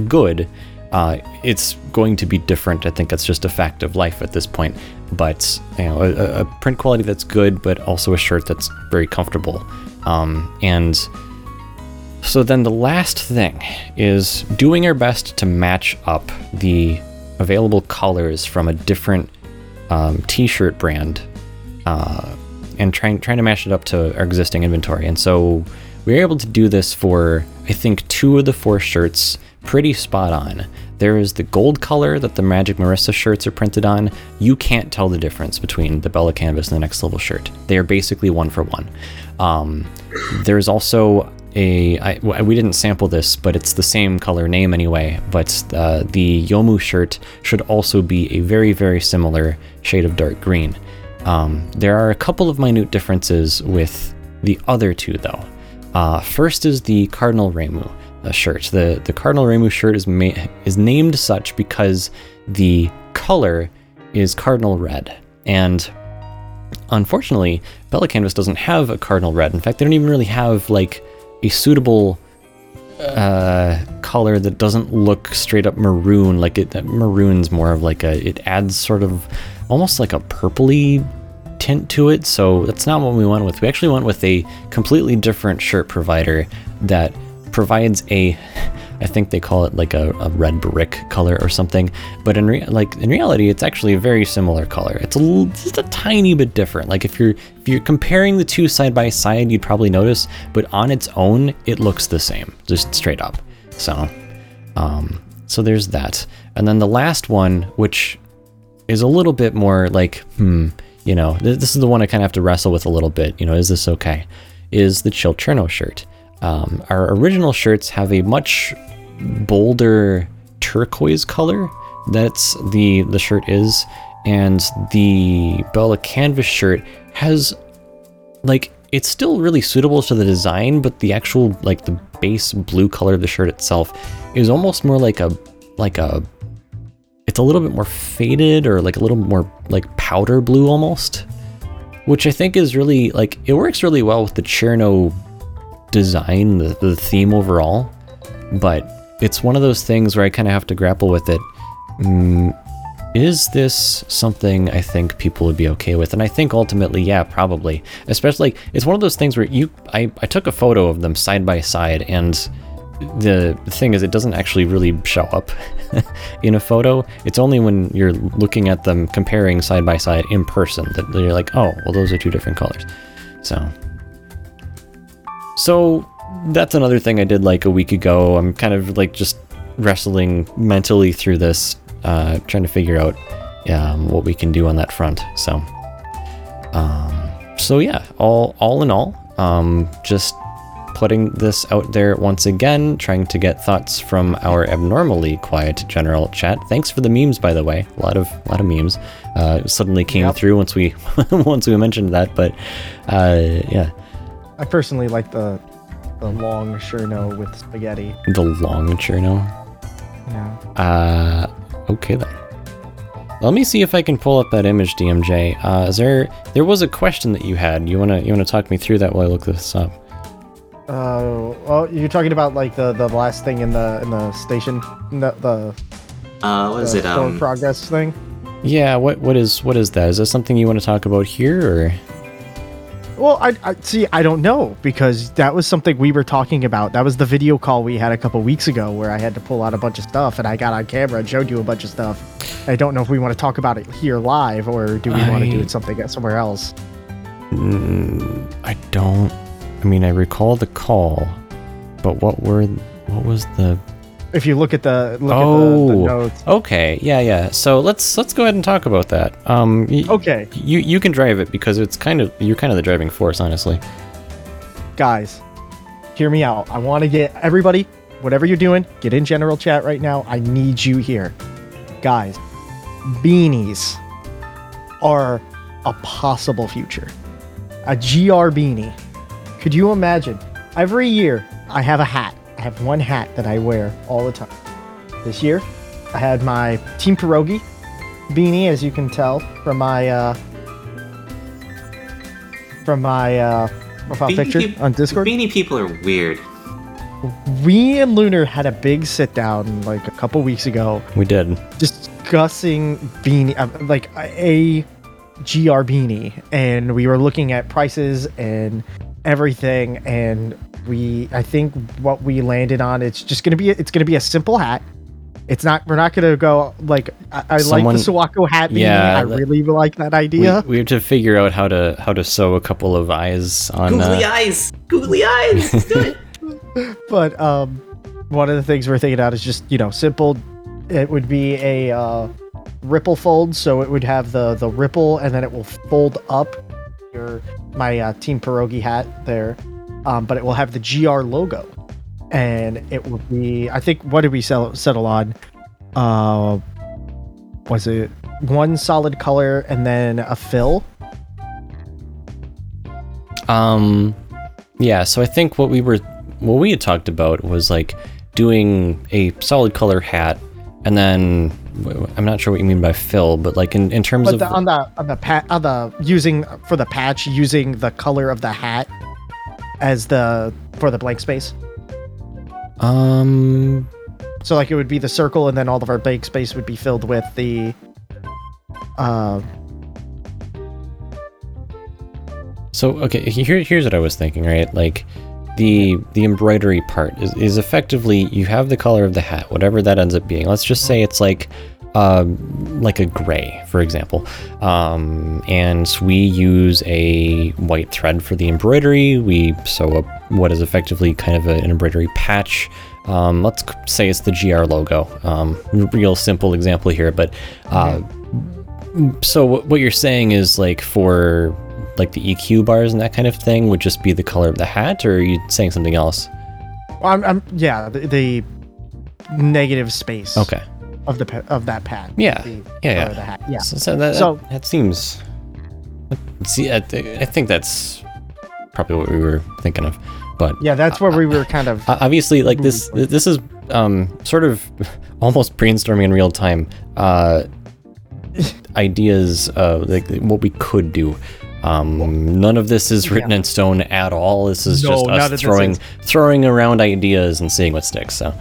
good. Uh, it's going to be different. I think that's just a fact of life at this point. But you know, a, a print quality that's good, but also a shirt that's very comfortable. Um, and so then the last thing is doing our best to match up the available colors from a different um, t-shirt brand uh, and trying trying to match it up to our existing inventory. And so we were able to do this for I think two of the four shirts pretty spot on. There is the gold color that the Magic Marisa shirts are printed on. You can't tell the difference between the Bella Canvas and the Next Level shirt. They are basically one for one. Um, there's also a I, we didn't sample this, but it's the same color name anyway. But uh, the Youmu shirt should also be a very very similar shade of dark green. Um, there are a couple of minute differences with the other two though. Uh, first is the Cardinal Reimu shirt. The the Cardinal Reimu shirt is ma- is named such because the color is cardinal red, and unfortunately, Bella Canvas doesn't have a cardinal red. In fact, they don't even really have like a suitable uh, color that doesn't look straight up maroon. Like it, maroon's more of like a. It adds sort of almost like a purpley tint to it. So that's not what we went with. We actually went with a completely different shirt provider that provides a. I think they call it like a, a red brick color or something, but in rea- like in reality, it's actually a very similar color. It's just a tiny bit different. Like if you're if you're comparing the two side by side, you'd probably notice, but on its own, it looks the same, just straight up. So, um, so there's that, and then the last one, which is a little bit more like, hmm, you know, th- this is the one I kind of have to wrestle with a little bit. You know, is this okay? Is the Chilcherno shirt? Um, our original shirts have a much bolder turquoise color. That's the the shirt is, and the Bella Canvas shirt has like it's still really suitable to the design, but the actual like the base blue color of the shirt itself is almost more like a like a it's a little bit more faded or like a little more like powder blue almost which i think is really like it works really well with the Cirno design the, the theme overall but it's one of those things where i kind of have to grapple with it. Mm, is this something i think people would be okay with? And i think ultimately yeah probably. Especially it's one of those things where you i, I took a photo of them side by side and the thing is it doesn't actually really show up in a photo. It's only when you're looking at them comparing side by side in person that you're like oh well those are two different colors. So so that's another thing i did like a week ago i'm kind of like just wrestling mentally through this uh, trying to figure out um, what we can do on that front so um, so yeah all all in all um, just putting this out there once again, trying to get thoughts from our abnormally quiet general chat. Thanks for the memes, by the way. A lot of a lot of memes uh, suddenly came Yep. through once we once we mentioned that. But uh, yeah, I personally like the the long Cirno with spaghetti. the long Cirno. Yeah. Uh, okay then. Let me see if I can pull up that image, DMJ. Uh, is there there was a question that you had? You wanna you wanna talk me through that while I look this up? Uh, well, you're talking about like the the last thing in the in the station, the the, Uh, what is the it? store Um, progress thing. Yeah. What what is what is that? Is that something you want to talk about here or? Well, I, I see. I don't know because that was something we were talking about. That was the video call we had a couple weeks ago where I had to pull out a bunch of stuff and I got on camera and showed you a bunch of stuff. I don't know if we want to talk about it here live or do we want to do it something somewhere else. Mm, I don't I mean, I recall the call, but what were what was the If you look at the look at the, Oh. the notes. Okay, yeah, yeah. So let's let's go ahead and talk about that. Um, y- Okay, you you can drive it because it's kind of you're kind of the driving force, honestly. guys, hear me out. I want to get everybody, whatever you're doing, get in general chat right now. I need you here, guys. Beanies are a possible future. A GR beanie. Could you imagine? Every year, I have a hat. I have one hat that I wear all the time. This year, I had my Team Pierogi beanie, as you can tell from my uh, from my uh, profile Beanie picture peop- on Discord. Beanie people are weird. we and Lunar had a big sit down like a couple weeks ago, We did. discussing beanie, uh, like a GR beanie, and we were looking at prices and everything, and we, I think what we landed on, it's just gonna be, it's gonna be a simple hat. It's not, we're not gonna go like, I, I Someone- like the Suwako hat beanie. Yeah, I that- really like that idea. we have to figure out how to how to sew a couple of eyes on. Googly Uh, eyes! Googly eyes! Let's do it! but um, one of the things we're thinking out is just you know simple. It would be a uh, ripple fold, so it would have the the ripple, and then it will fold up. Your my uh, Team Pierogi hat there, um, but it will have the GR logo, and it will be. I think what did we sell, settle on? Uh, was it one solid color and then a fill? Um, yeah. So I think what we were what we had talked about was like doing a solid color hat, and then I'm not sure what you mean by fill, but like in, in terms But of the, on the on the pat on the using for the patch using the color of the hat as the for the blank space. um So like it would be the circle, and then all of our blank space would be filled with the. Uh, So okay, here here's what I was thinking, right? Like the the embroidery part is, is effectively you have the color of the hat, whatever that ends up being. Let's just say it's like um, like a gray, for example, um, and we use a white thread for the embroidery. We sew up what is effectively kind of a, an embroidery patch. Um, let's say it's the GR logo. Um, real simple example here, but uh, so what what you're saying is like for like the EQ bars and that kind of thing would just be the color of the hat, or are you saying something else? I'm, I'm yeah the, the negative space. Okay. Of the of that pad. Yeah. The Yeah, yeah. the hat. Yeah. So, so that, So- that that seems. See, I, th- I think that's probably what we were thinking of, but Yeah, that's where we were kind of. Obviously like this this is um sort of almost brainstorming in real time uh ideas of like what we could do um none of this is written in stone at all this is No, just us throwing throwing around ideas and seeing what sticks so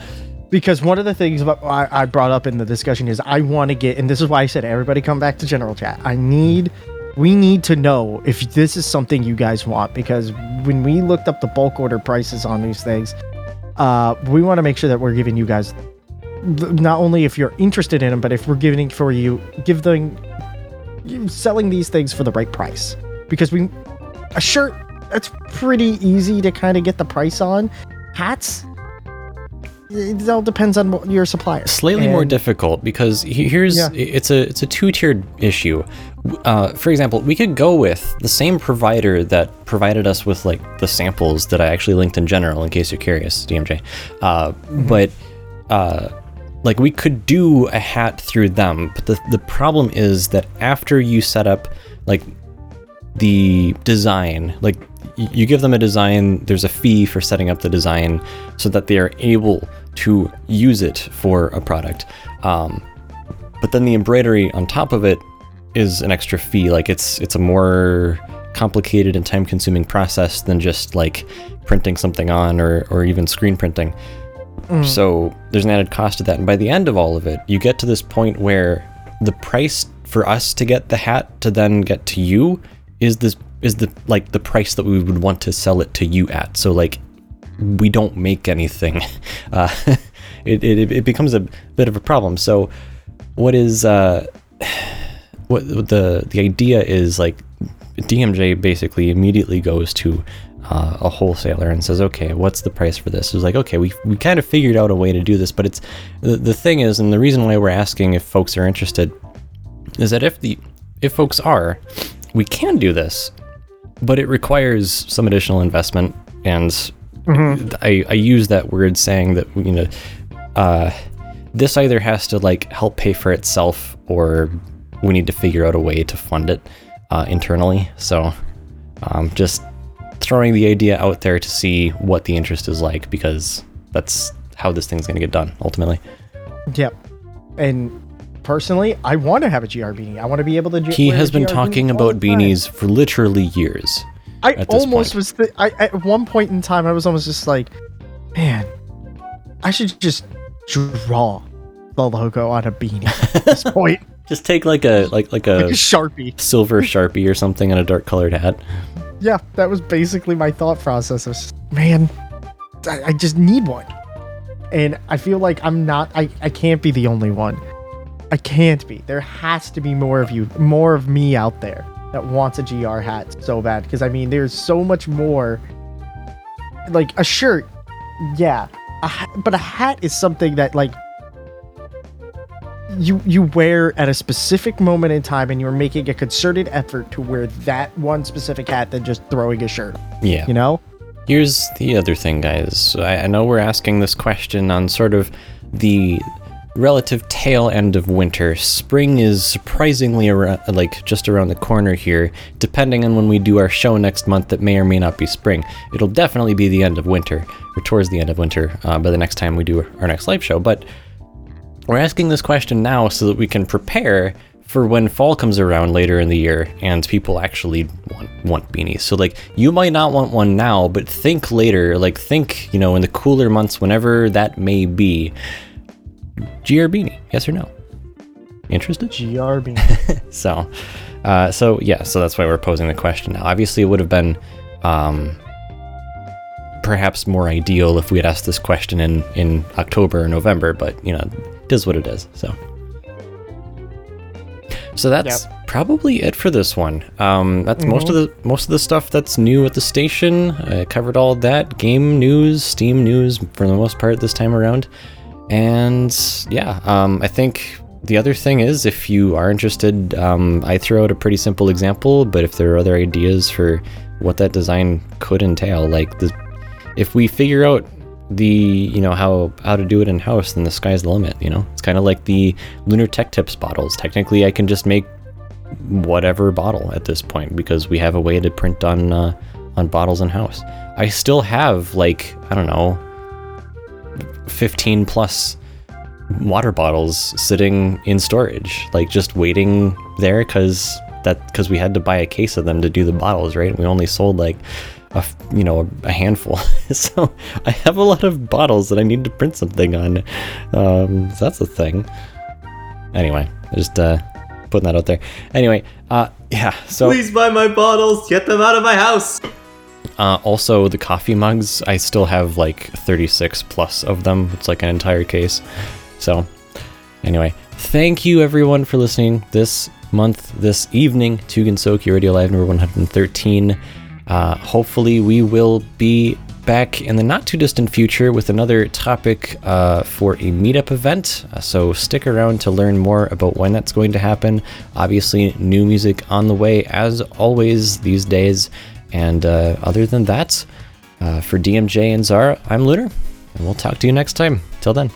because one of the things I brought up in the discussion is I want to get, and this is why I said everybody come back to general chat. I need, we need to know if this is something you guys want because when we looked up the bulk order prices on these things, uh, we want to make sure that we're giving you guys not only if you're interested in them, but if we're giving for you, give them selling these things for the right price because we a shirt that's pretty easy to kind of get the price on. Hats it all depends on what your supplier. slightly more difficult because here's Yeah. it's a it's a two-tiered issue uh, for example we could go with the same provider that provided us with like the samples that i actually linked in general in case you're curious dmj uh, but uh, like we could do a hat through them but the, the problem is that after you set up like the design like you give them a design there's a fee for setting up the design so that they are able to use it for a product. Um, but then the embroidery on top of it is an extra fee. Like it's it's a more complicated and time consuming process than just like printing something on or or even screen printing. So there's an added cost to that. And by the end of all of it you get to this point where the price for us to get the hat to then get to you is this is the like the price that we would want to sell it to you at. So like we don't make anything. Uh, it, it, it becomes a bit of a problem. So what is uh what the the idea is like DMJ basically immediately goes to uh, a wholesaler and says, "Okay, what's the price for this?" It's like, "Okay, we we kind of figured out a way to do this, but it's the, the thing is, and the reason why we're asking if folks are interested is that if the if folks are, we can do this, but it requires some additional investment, and I I use that word saying that you know, uh, this either has to like help pay for itself or we need to figure out a way to fund it uh, internally. So, um, just throwing the idea out there to see what the interest is like because that's how this thing's going to get done ultimately. Yep. And personally, I want to have a GR beanie. I want to be able to. G- He has been beanie talking all about beanies for literally years. I almost point. was. Th- I at one point in time, I was almost just like, man, I should just draw the logo on a beanie at this point. Just take like a like like Like a a sharpie. silver sharpie or something and a dark colored hat. Yeah, that was basically my thought process. Of, man, I, I just need one, and I feel like I'm not. I I can't be the only one. I can't be. There has to be more of you, more of me out there that wants a GR hat so bad. Because I mean, there's so much more. Like a shirt, yeah, a ha- but a hat is something that like you you wear at a specific moment in time, and you're making a concerted effort to wear that one specific hat than just throwing a shirt. Yeah. You know? Here's the other thing, guys. I, I know we're asking this question on sort of the relative tail end of winter. Spring is surprisingly around, like just around the corner here. Depending on when we do our show next month, that may or may not be spring. It'll definitely be the end of winter, or towards the end of winter, uh, by the next time we do our next live show. But we're asking this question now so that we can prepare for when fall comes around later in the year and people actually want, want beanies. So like you might not want one now, but think later, like think, you know, in the cooler months whenever that may be. Beanie, yes or no? Interested? Beanie. So, uh, so yeah, so that's why we're posing the question now. Obviously, it would have been um, perhaps more ideal if we had asked this question in in October or November, but you know, it is what it is. So, so that's probably it for this one. Um, that's most of the most of the stuff that's new at the station. I covered all that game news, Steam news for the most part this time around. And yeah, um, I think the other thing is if you are interested, um, I throw out a pretty simple example, but if there are other ideas for what that design could entail, like the, if we figure out the you know how how to do it in house, then the sky's the limit. You know, it's kind of like the lunar tech tips bottles. Technically, I can just make whatever bottle at this point because we have a way to print on uh, on bottles in house. I still have like I don't know 15 plus water bottles sitting in storage like just waiting there cuz that cuz we had to buy a case of them to do the bottles right? We only sold like a you know a handful. So i have a lot of bottles that i need to print something on. Um so that's a thing. Anyway just uh putting that out there. Anyway uh yeah so Please buy my bottles. Get them out of my house. Uh, also, the coffee mugs, I still have like 36 plus of them. It's like an entire case. So, anyway, thank you everyone for listening this month, this evening to Gensokyo Radio Live number 113. Uh, hopefully, we will be back in the not too distant future with another topic uh, for a meetup event. Uh, so, stick around to learn more about when that's going to happen. Obviously, new music on the way as always these days. And uh, other than that, uh, for DMJ and Zara, I'm Lunar, and we'll talk to you next time. Till then.